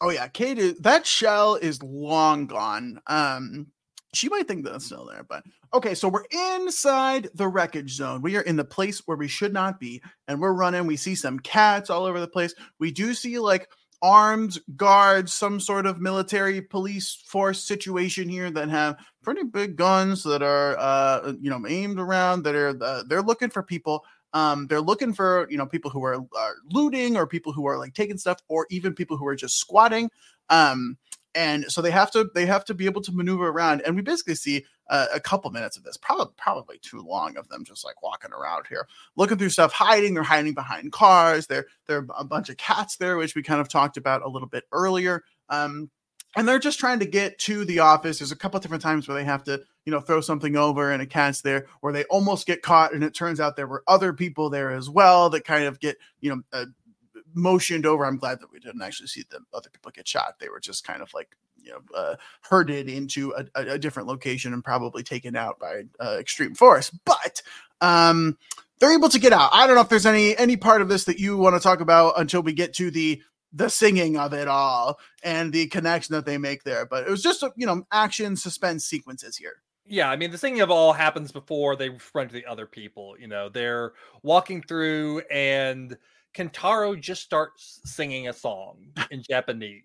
Speaker 1: Oh yeah, Kate is that shell is long gone. Um she might think that's still there, but okay, so we're inside the wreckage zone. We are in the place where we should not be, and we're running. We see some cats all over the place. We do see like armed guards, some sort of military police force situation here that have pretty big guns that are, uh, you know, aimed around. That are uh, they're looking for people. Um, they're looking for you know people who are, are looting or people who are like taking stuff or even people who are just squatting. Um, and so they have to they have to be able to maneuver around and we basically see uh, a couple minutes of this probably probably too long of them just like walking around here looking through stuff hiding they're hiding behind cars there there are a bunch of cats there which we kind of talked about a little bit earlier um, and they're just trying to get to the office there's a couple different times where they have to you know throw something over and a cat's there or they almost get caught and it turns out there were other people there as well that kind of get you know uh, motioned over. I'm glad that we didn't actually see the other people get shot. They were just kind of like you know uh, herded into a, a, different location and probably taken out by uh, extreme force. But um, they're able to get out. I don't know if there's any any part of this that you want to talk about until we get to the the singing of it all and the connection that they make there. But it was just you know action suspense sequences here.
Speaker 2: Yeah, I mean the singing of all happens before they run to the other people. You know, they're walking through and Kentaro just starts singing a song in Japanese.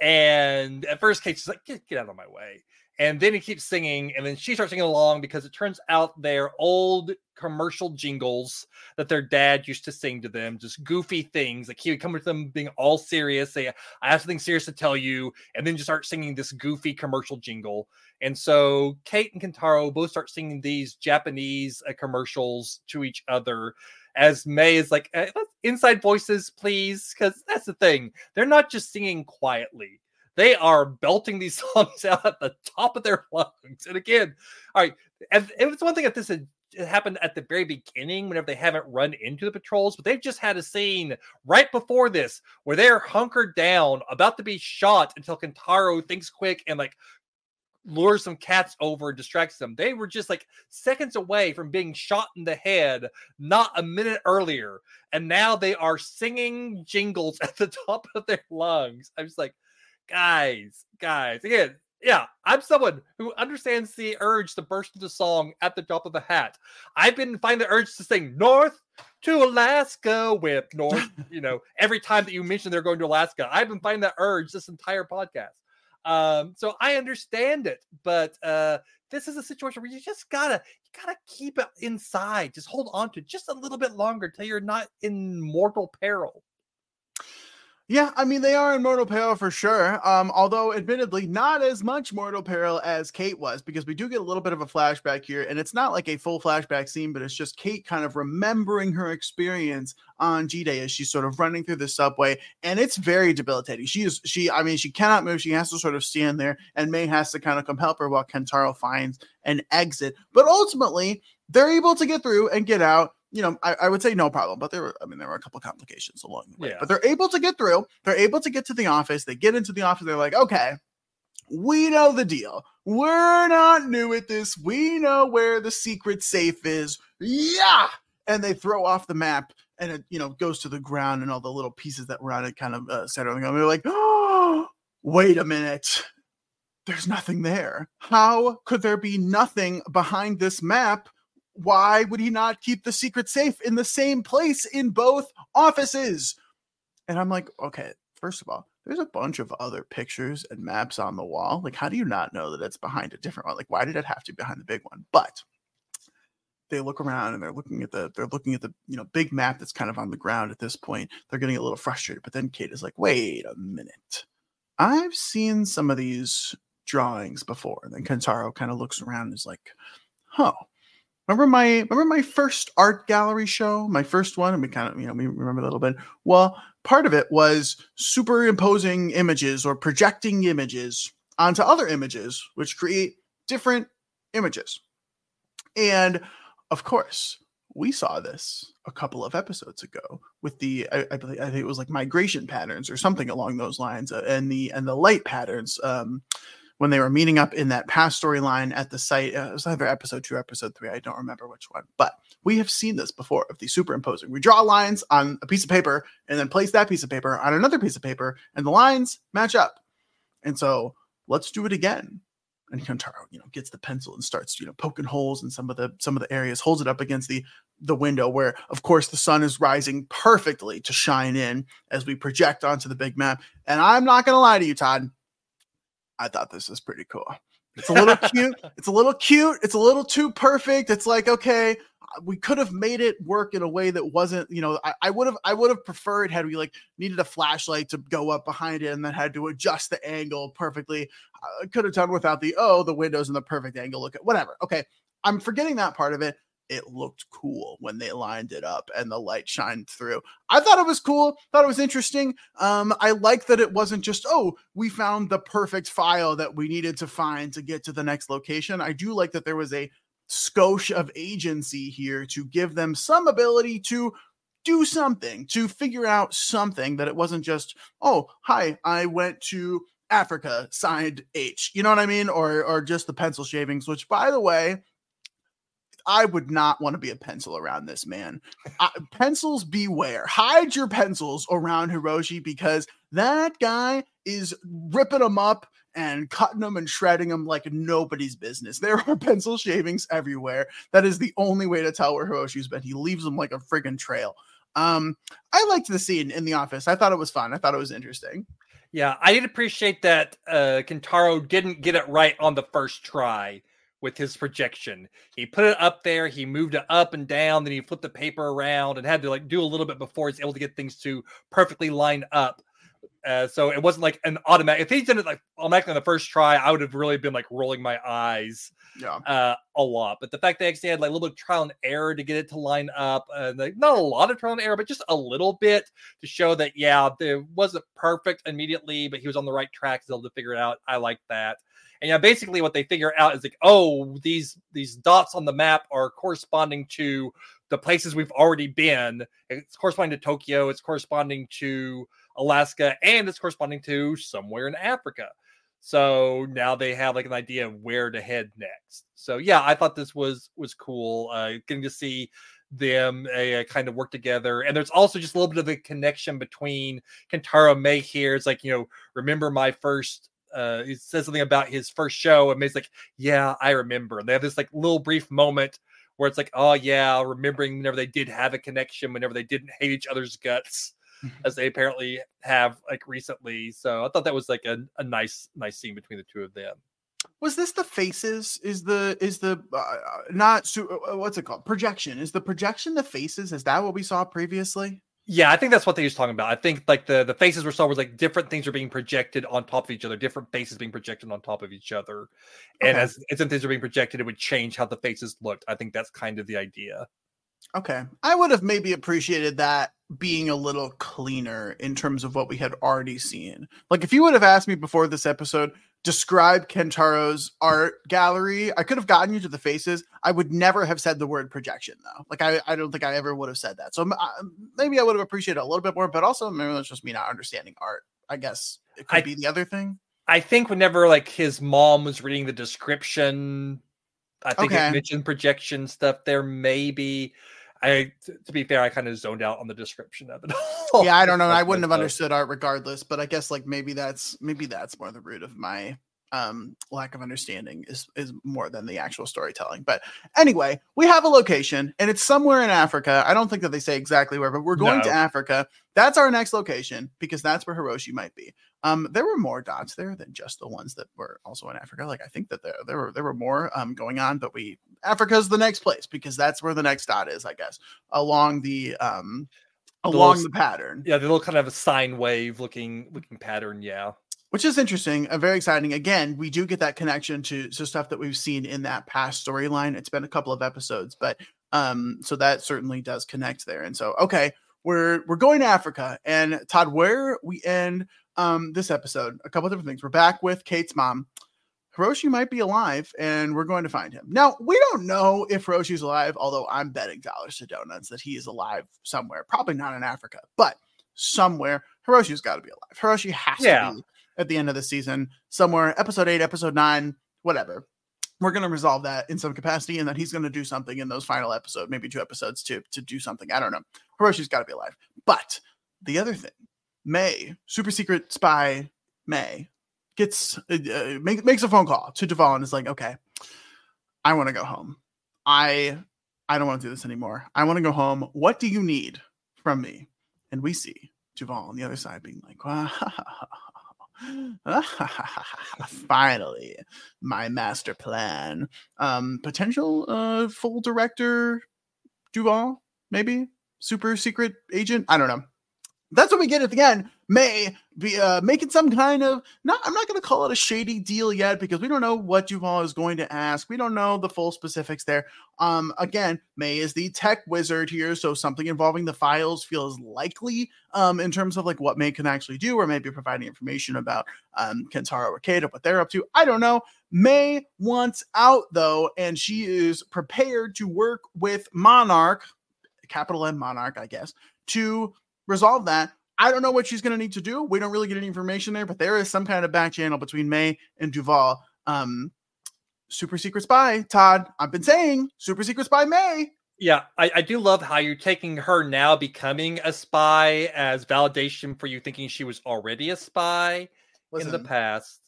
Speaker 2: And at first, Kate's like, get, get out of my way. And then he keeps singing, and then she starts singing along because it turns out they're old commercial jingles that their dad used to sing to them, just goofy things. Like he would come with them being all serious, say, I have something serious to tell you, and then just start singing this goofy commercial jingle. And so Kate and Kentaro both start singing these Japanese uh, commercials to each other as May is like, eh, inside voices, please. Because that's the thing. They're not just singing quietly, they are belting these songs out at the top of their lungs. And again, all right, it was one thing if this had happened at the very beginning whenever they haven't run into the patrols, but they've just had a scene right before this where they're hunkered down, about to be shot until Kentaro thinks quick and like lures some cats over and distracts them. They were just like seconds away from being shot in the head not a minute earlier. And now they are singing jingles at the top of their lungs. I'm just like, guys, guys, again, yeah, I'm someone who understands the urge to burst into song at the drop of a hat. I've been finding the urge to sing North to Alaska with North, you know, every time that you mention they're going to Alaska. I've been finding that urge this entire podcast. Um, so I understand it, but uh, this is a situation where you just gotta you gotta keep it inside. Just hold on to it just a little bit longer till you're not in mortal peril.
Speaker 1: Yeah, I mean they are in mortal peril for sure. Um, although admittedly not as much mortal peril as Kate was, because we do get a little bit of a flashback here, and it's not like a full flashback scene, but it's just Kate kind of remembering her experience on G Day as she's sort of running through the subway, and it's very debilitating. She is she, I mean, she cannot move. She has to sort of stand there, and May has to kind of come help her while Kentaro finds an exit. But ultimately, they're able to get through and get out you know, I, I, would say no problem, but there were, I mean, there were a couple complications along the way. Yeah. But they're able to get through. They're able to get to the office. They get into the office. They're like, okay, we know the deal. We're not new at this. We know where the secret safe is. Yeah. And they throw off the map and it, you know, goes to the ground and all the little pieces that were on it kind of uh, center. And they're like, oh, wait a minute. There's nothing there. How could there be nothing behind this map? Why would he not keep the secret safe in the same place in both offices? And I'm like, okay, first of all, there's a bunch of other pictures and maps on the wall. Like, how do you not know that it's behind a different one? Like, why did it have to be behind the big one? But they look around and they're looking at the they're looking at the you know big map that's kind of on the ground at this point. They're getting a little frustrated. But then Kate is like, wait a minute. I've seen some of these drawings before. And then Kentaro kind of looks around and is like, huh, Remember my remember my first art gallery show, my first one, and we kind of you know we remember a little bit. Well, part of it was superimposing images or projecting images onto other images, which create different images. And of course, we saw this a couple of episodes ago with the I, I, believe, I think it was like migration patterns or something along those lines, uh, and the and the light patterns. Um, when they were meeting up in that past storyline at the site. Uh, it was either episode two, episode three. I don't remember which one, but we have seen this before of the superimposing. We draw lines on a piece of paper and then place that piece of paper on another piece of paper, and the lines match up. And so let's do it again. And Kentaro, you know, gets the pencil and starts, you know, poking holes in some of the some of the areas, holds it up against the the window where, of course, the sun is rising perfectly to shine in as we project onto the big map. And I'm not gonna lie to you, Todd I thought this was pretty cool. It's a little cute. It's a little cute. It's a little too perfect. It's like, okay, we could have made it work in a way that wasn't, you know, I would have I would have preferred had we like needed a flashlight to go up behind it and then had to adjust the angle perfectly. I could have done without the oh, the windows in the perfect angle. Look at whatever. Okay. I'm forgetting that part of it it looked cool when they lined it up and the light shined through. I thought it was cool, thought it was interesting. Um, I like that it wasn't just, oh, we found the perfect file that we needed to find to get to the next location. I do like that there was a skosh of agency here to give them some ability to do something, to figure out something that it wasn't just, oh, hi, I went to Africa, signed H. You know what I mean? Or or just the pencil shavings, which by the way, I would not want to be a pencil around this man. pencils beware. Hide your pencils around Hiroshi because that guy is ripping them up and cutting them and shredding them like nobody's business. There are pencil shavings everywhere. That is the only way to tell where Hiroshi's been. He leaves them like a friggin' trail. Um, I liked the scene in the office. I thought it was fun. I thought it was interesting.
Speaker 2: Yeah, I did appreciate that uh Kentaro didn't get it right on the first try with his projection. He put it up there, he moved it up and down, then he flipped the paper around and had to like do a little bit before he's able to get things to perfectly line up. Uh, so it wasn't like an automatic. If he did it like automatically on the first try, I would have really been like rolling my eyes
Speaker 1: Yeah.
Speaker 2: uh, a lot. But the fact they actually had like a little bit of trial and error to get it to line up, uh, like not a lot of trial and error, but just a little bit to show that yeah, it wasn't perfect immediately, but he was on the right track, able to figure it out. I like that. And yeah, basically what they figure out is like, oh, these these dots on the map are corresponding to the places we've already been. It's corresponding to Tokyo. It's corresponding to Alaska, and it's corresponding to somewhere in Africa. So now they have like an idea of where to head next. So yeah, I thought this was was cool. Uh, getting to see them uh, kind of work together, and there's also just a little bit of a connection between Kentaro May here. It's like you know, remember my first. Uh, he says something about his first show, and May's like, "Yeah, I remember." And they have this like little brief moment where it's like, "Oh yeah, remembering whenever they did have a connection, whenever they didn't hate each other's guts." as they apparently have like recently. So I thought that was like a, a nice nice scene between the two of them.
Speaker 1: Was this the faces? Is the is the uh, uh, not su- uh, what's it called? Projection. Is the projection the faces? Is that what we saw previously?
Speaker 2: Yeah, I think that's what they was talking about. I think like the the faces were saw was like different things are being projected on top of each other, different faces being projected on top of each other, and
Speaker 1: Okay.
Speaker 2: as as things are being projected, it would change how the faces looked. I think that's kind of the idea.
Speaker 1: Okay. I would have maybe appreciated that being a little cleaner in terms of what we had already seen. Like if you would have asked me before this episode, describe Kentaro's art gallery, I could have gotten you to the faces. I would never have said the word projection though. Like I, I don't think I ever would have said that. So I- maybe I would have appreciated a little bit more, but also maybe that's just me not understanding art. I guess it could
Speaker 2: I-
Speaker 1: be the other thing.
Speaker 2: I think whenever like his mom was reading the description, I think
Speaker 1: Okay.
Speaker 2: it mentioned projection stuff there. Maybe I, to be fair, I kind of zoned out on the description of it. all.
Speaker 1: yeah, I don't know. I wouldn't have understood art regardless, but I guess like maybe that's maybe that's more the root of my um lack of understanding is is more than the actual storytelling. But anyway, we have a location and it's somewhere in Africa. I don't think that they say exactly where, but we're going to Africa. That's our next location because that's where Hiroshi might be. Um there were more dots there than just the ones that were also in Africa. Like I think that there there were there were more um going on, but we Africa's the next place because that's where the next dot is, I guess, along the um
Speaker 2: The
Speaker 1: along
Speaker 2: little
Speaker 1: the pattern.
Speaker 2: Yeah, the little kind of a sine wave looking looking pattern. Yeah.
Speaker 1: which is interesting and very exciting. Again, we do get that connection to to stuff that we've seen in that past storyline. It's been a couple of episodes, but um, so that certainly does connect there. And so, okay, we're we're going to Africa, and Todd, where we end um this episode, a couple different things. We're back with Kate's mom. Hiroshi might be alive, and we're going to find him. Now, we don't know if Hiroshi's alive, although I'm betting dollars to donuts that he is alive somewhere. Probably not in Africa, but somewhere. Hiroshi's got to be alive. Hiroshi has
Speaker 2: Yeah.
Speaker 1: to be at the end of the season, somewhere, episode eight, episode nine, whatever. We're going to resolve that in some capacity, and then he's going to do something in those final episode, maybe two episodes to to do something. I don't know. Hiroshi's got to be alive. But the other thing, May, super secret spy May, gets uh, uh, make, makes a phone call to Duvall and is like, "Okay, I want to go home. I I don't want to do this anymore. I want to go home. What do you need from me?" And we see Duvall on the other side being like. Finally, my master plan. Um, potential uh full director Duvall, maybe super secret agent. I don't know. That's what we get at the end. May be uh, making some kind of not. I'm not going to call it a shady deal yet because we don't know what Duvall is going to ask. We don't know the full specifics there. Um, again, May is the tech wizard here, so something involving the files feels likely. Um, in terms of like what May can actually do, or maybe providing information about um Kentaro or Kate, what they're up to. I don't know. May wants out though, and she is prepared to work with Monarch, capital M Monarch, I guess, to resolve that. I don't know what she's going to need to do. We don't really get any information there, but there is some kind of back channel between May and Duvall. Um, super secret spy, Todd. I've been saying super secret spy May.
Speaker 2: Yeah, I, I do love how you're taking her now becoming a spy as validation for you thinking she was already a spy in the past.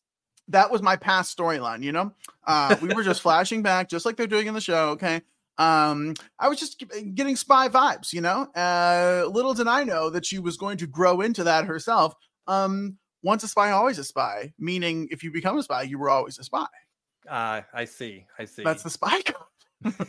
Speaker 1: that was my past storyline, you know? Uh, we were just flashing back, just like they're doing in the show, okay? Um, I was just getting spy vibes, you know? Uh, little did I know that she was going to grow into that herself. Um, once a spy, always a spy. Meaning, if you become a spy, you were always a spy.
Speaker 2: Uh, I see. I see.
Speaker 1: That's the spy code.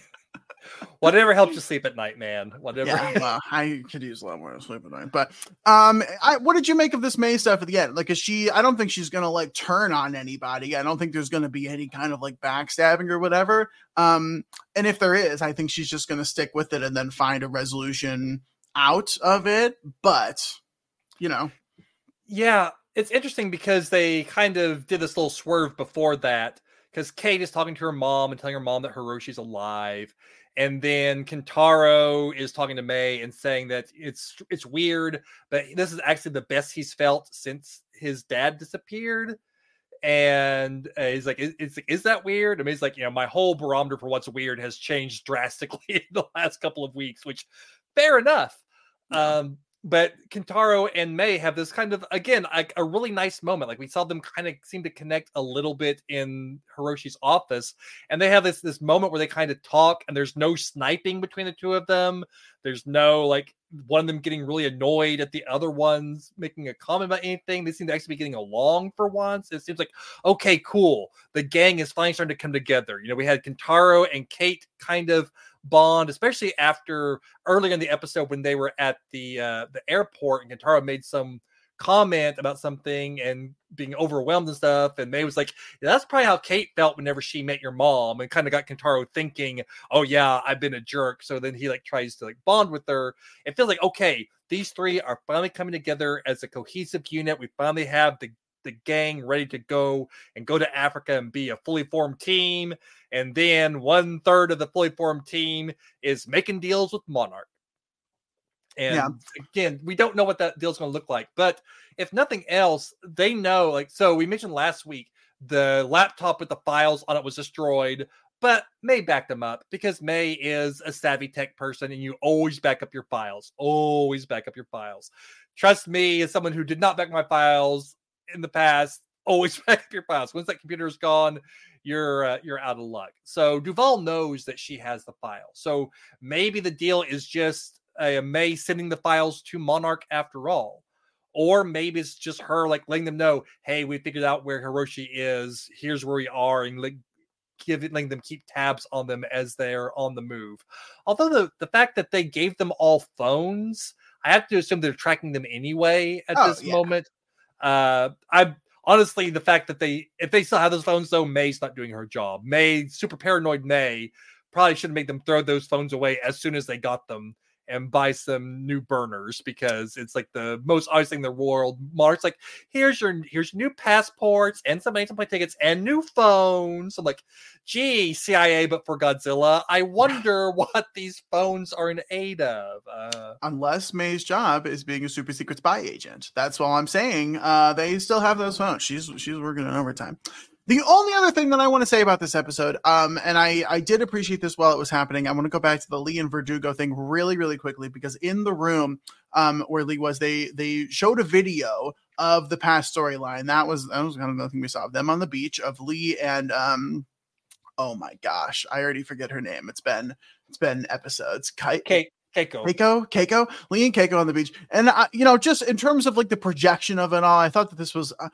Speaker 2: Whatever helps you sleep at night, man. Whatever.
Speaker 1: Yeah, well, I could use a lot more sleep at night. But um, I, what did you make of this May stuff at the end? Like, is she? I don't think she's gonna like turn on anybody. I don't think there's gonna be any kind of like backstabbing or whatever. Um, and if there is, I think she's just gonna stick with it and then find a resolution out of it. But you know,
Speaker 2: yeah, it's interesting because they kind of did this little swerve before that because Kate is talking to her mom and telling her mom that Hiroshi's alive. And then Kentaro is talking to May and saying that it's it's weird, but this is actually the best he's felt since his dad disappeared. And uh, he's like, is, is, is that weird? I mean, he's like, you know, my whole barometer for what's weird has changed drastically in the last couple of weeks, which fair enough. Um, but Kentaro and May have this kind of again like a really nice moment. Like we saw them kind of seem to connect a little bit in Hiroshi's office, and they have this this moment where they kind of talk, and there's no sniping between the two of them. There's no like one of them getting really annoyed at the other ones making a comment about anything. They seem to actually be getting along for once. It seems like okay, cool. The gang is finally starting to come together. You know, we had Kentaro and Kate kind of bond, especially after earlier in the episode when they were at the uh, the airport and Kentaro made some comment about something and being overwhelmed and stuff. And May was like, yeah, that's probably how Kate felt whenever she met your mom and kind of got Kentaro thinking, oh, yeah, I've been a jerk. So then he like tries to like bond with her. It feels like, okay, these three are finally coming together as a cohesive unit. We finally have the the gang ready to go and go to Africa and be a fully formed team. And then one third of the fully formed team is making deals with Monarch. And yeah. again, we don't know what that deal's going to look like. But if nothing else, they know. Like, so we mentioned last week the laptop with the files on it was destroyed, but May backed them up because May is a savvy tech person and you always back up your files. Always back up your files. Trust me, as someone who did not back my files, in the past, always back up your files. Once that computer is gone, you're uh, you're out of luck. So Duvall knows that she has the file. So maybe the deal is just uh, May sending the files to Monarch after all. Or maybe it's just her like letting them know, hey, we figured out where Hiroshi is. Here's where we are, and like giving letting them keep tabs on them as they're on the move. Although the the fact that they gave them all phones, I have to assume they're tracking them anyway at oh, this yeah. moment. Uh, I honestly the fact that they if they still have those phones though, May's not doing her job. May super paranoid May probably should have made them throw those phones away as soon as they got them and buy some new burners because it's like the most obvious thing in the world. Mark's like, here's your here's your new passports and some plane tickets and new phones. I'm like, gee, CIA, but for Godzilla. I wonder what these phones are in aid of. Uh,
Speaker 1: Unless May's job is being a super secret spy agent. That's all I'm saying. Uh, they still have those phones. She's she's working in overtime. The only other thing that I want to say about this episode, um, and I, I did appreciate this while it was happening. I want to go back to the Lee and Verdugo thing really, really quickly because in the room um, where Lee was, they they showed a video of the past storyline. That was that was kind of nothing we saw of them on the beach of Lee and um, oh my gosh, I already forget her name. It's been it's been episodes.
Speaker 2: Kate. Kate. Keiko.
Speaker 1: Keiko, Keiko, Lee and Keiko on the beach, and uh, you know, just in terms of like the projection of it all, I thought that this was uh,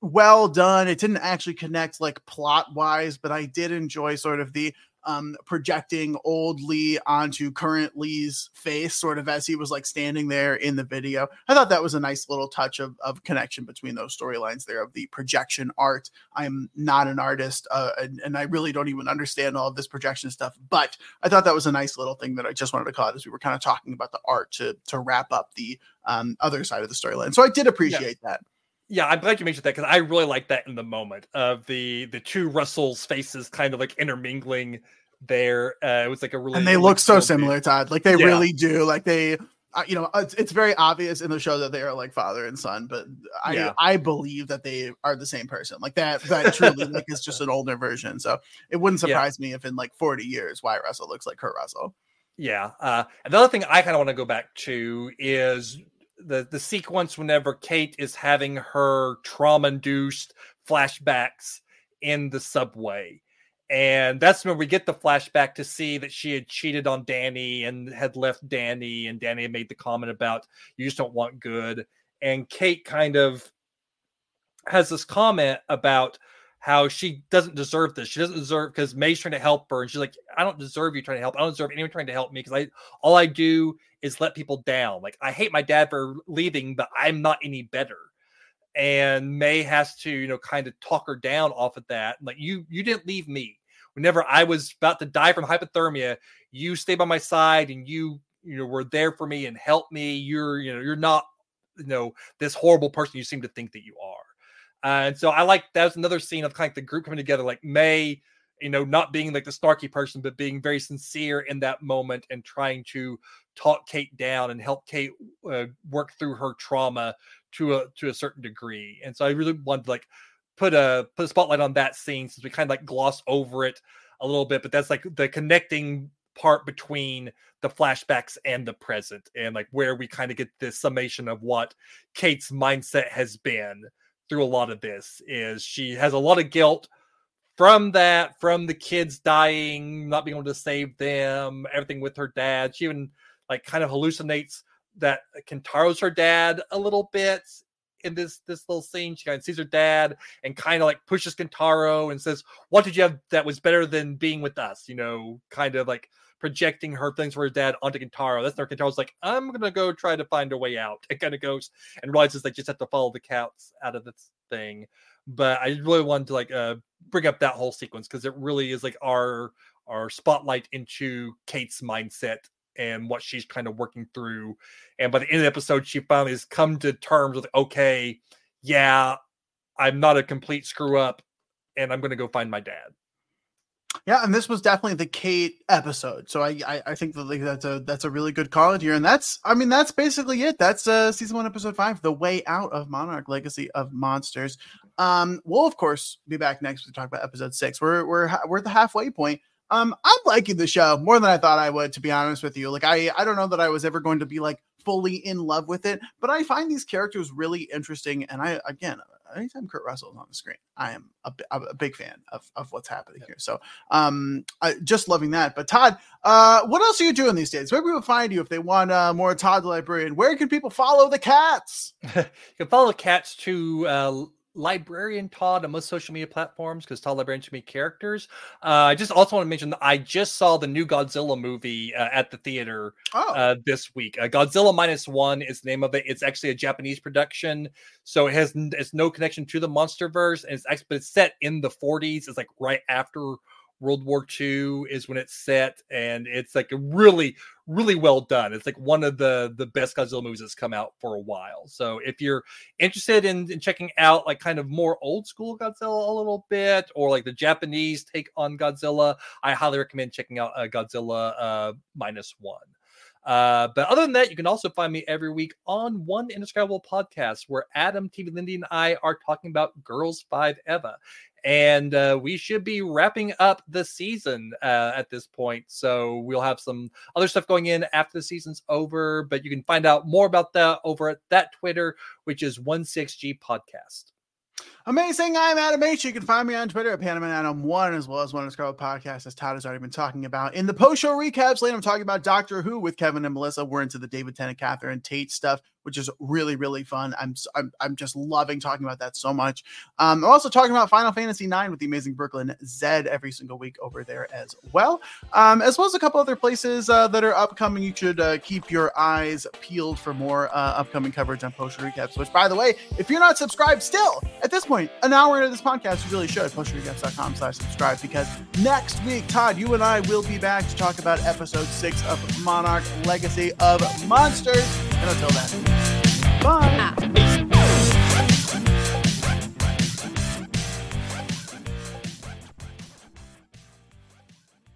Speaker 1: well done. It didn't actually connect like plot wise, but I did enjoy sort of the um projecting old Lee onto current Lee's face, sort of as he was like standing there in the video. I thought that was a nice little touch of, of connection between those storylines there of the projection art. I'm not an artist, uh, and, and I really don't even understand all of this projection stuff, but I thought that was a nice little thing that I just wanted to call it as we were kind of talking about the art to to wrap up the um other side of the storyline. So I did appreciate yeah. that
Speaker 2: yeah, I'm glad you mentioned that because I really like that in the moment of the the two Russells' faces kind of like intermingling there. Uh, it was like a really
Speaker 1: and they look so similar, Todd. Like they yeah. really do. Like they, uh, you know, it's, it's very obvious in the show that they are like father and son, but I yeah. I believe that they are the same person. Like that that truly like is just an older version. So it wouldn't surprise yeah. me if in like 40 years, Wyatt Russell looks like Kurt Russell.
Speaker 2: Yeah. Uh, another thing I kind of want to go back to is the the sequence whenever Kate is having her trauma induced flashbacks in the subway. And that's when we get the flashback to see that she had cheated on Danny and had left Danny, and Danny made the comment about you just don't want good. And Kate kind of has this comment about how she doesn't deserve this. She doesn't deserve because May's trying to help her, and she's like, "I don't deserve you trying to help. I don't deserve anyone trying to help me because I all I do is let people down. Like I hate my dad for leaving, but I'm not any better." And May has to, you know, kind of talk her down off of that. Like you, you didn't leave me whenever I was about to die from hypothermia. You stayed by my side, and you, you know, were there for me and helped me. You're, you know, you're not, you know, this horrible person you seem to think that you are. And so I like that was another scene of kind of the group coming together, like May, you know, not being like the snarky person, but being very sincere in that moment and trying to talk Kate down and help Kate uh, work through her trauma to a to a certain degree. And so I really wanted to like put a put a spotlight on that scene since we kind of like glossed over it a little bit, but that's like the connecting part between the flashbacks and the present and like where we kind of get this summation of what Kate's mindset has been through a lot of this is she has a lot of guilt from that, from the kids dying, not being able to save them, everything with her dad. She even like kind of hallucinates that Kentaro's her dad a little bit in this this little scene. She kind of sees her dad and kind of like pushes Kentaro and says, "What did you have that was better than being with us?" You know, kind of like projecting her things for her dad onto Kentaro. That's where Kentaro's like, I'm gonna go try to find a way out. It kind of goes and realizes they just have to follow the cats out of this thing. But I really wanted to like uh bring up that whole sequence because it really is like our our spotlight into Kate's mindset and what she's kind of working through. And by the end of the episode, she finally has come to terms with, okay, yeah, I'm not a complete screw up, and I'm to go find my dad.
Speaker 1: Yeah, and this was definitely the Kate episode. So I I, I think that like, that's a that's a really good call here, and that's I mean that's basically it. That's uh season one, episode five, the way out of Monarch Legacy of Monsters. Um, we'll of course be back next to talk about episode six. We're we're we're at the halfway point. Um, I'm liking the show more than I thought I would, to be honest with you. Like I I don't know that I was ever going to be like fully in love with it, but I find these characters really interesting, and I again anytime Kurt Russell is on the screen, I am a, a big fan of, of what's happening here. So, um, I, just loving that. But Todd, uh, what else are you doing these days? Where can people find you if they want uh, more Todd the Librarian? Where can people follow the cats?
Speaker 2: you can follow the cats to uh, librarian Todd on most social media platforms because Todd Librarian should be characters. Uh, I just also want to mention that I just saw the new Godzilla movie uh, at the theater oh. uh, this week. Uh, Godzilla minus one is the name of it. It's actually a Japanese production, so it has it's no connection to the MonsterVerse, and it's but it's set in the 40s. It's like right after World War II is when it's set, and it's like really, really well done. It's like one of the the best Godzilla movies that's come out for a while. So if you're interested in, in checking out like kind of more old school Godzilla a little bit, or like the Japanese take on Godzilla, I highly recommend checking out uh, Godzilla uh, minus one. Uh, but other than that, you can also find me every week on One Indescribable Podcast, where Adam, TV Lindy, and I are talking about Girls Five Eva and uh, we should be wrapping up the season uh, at this point. So we'll have some other stuff going in after the season's over, but you can find out more about that over at that Twitter, which is 16G Podcast.
Speaker 1: Amazing. I'm Adam H. You can find me on Twitter at Piano Man Adam One, as well as One of the Scarlet Podcast, as Todd has already been talking about. In the post show recaps lane, I'm talking about Doctor Who with Kevin and Melissa. We're into the David Tennant, Catherine Tate stuff which is really really fun. I'm I'm, I'm just loving talking about that so much. Um, I'm also talking about Final Fantasy IX with the amazing Brooklyn Zed every single week over there as well, um, as well as a couple other places uh, that are upcoming. You should uh, keep your eyes peeled for more uh, upcoming coverage on post show recaps. Which, by the way, if you're not subscribed still at this point, an hour into this podcast, you really should slash subscribe because next week, Todd, you and I will be back to talk about episode six of Monarch Legacy of Monsters. And until then. Bye. Ah.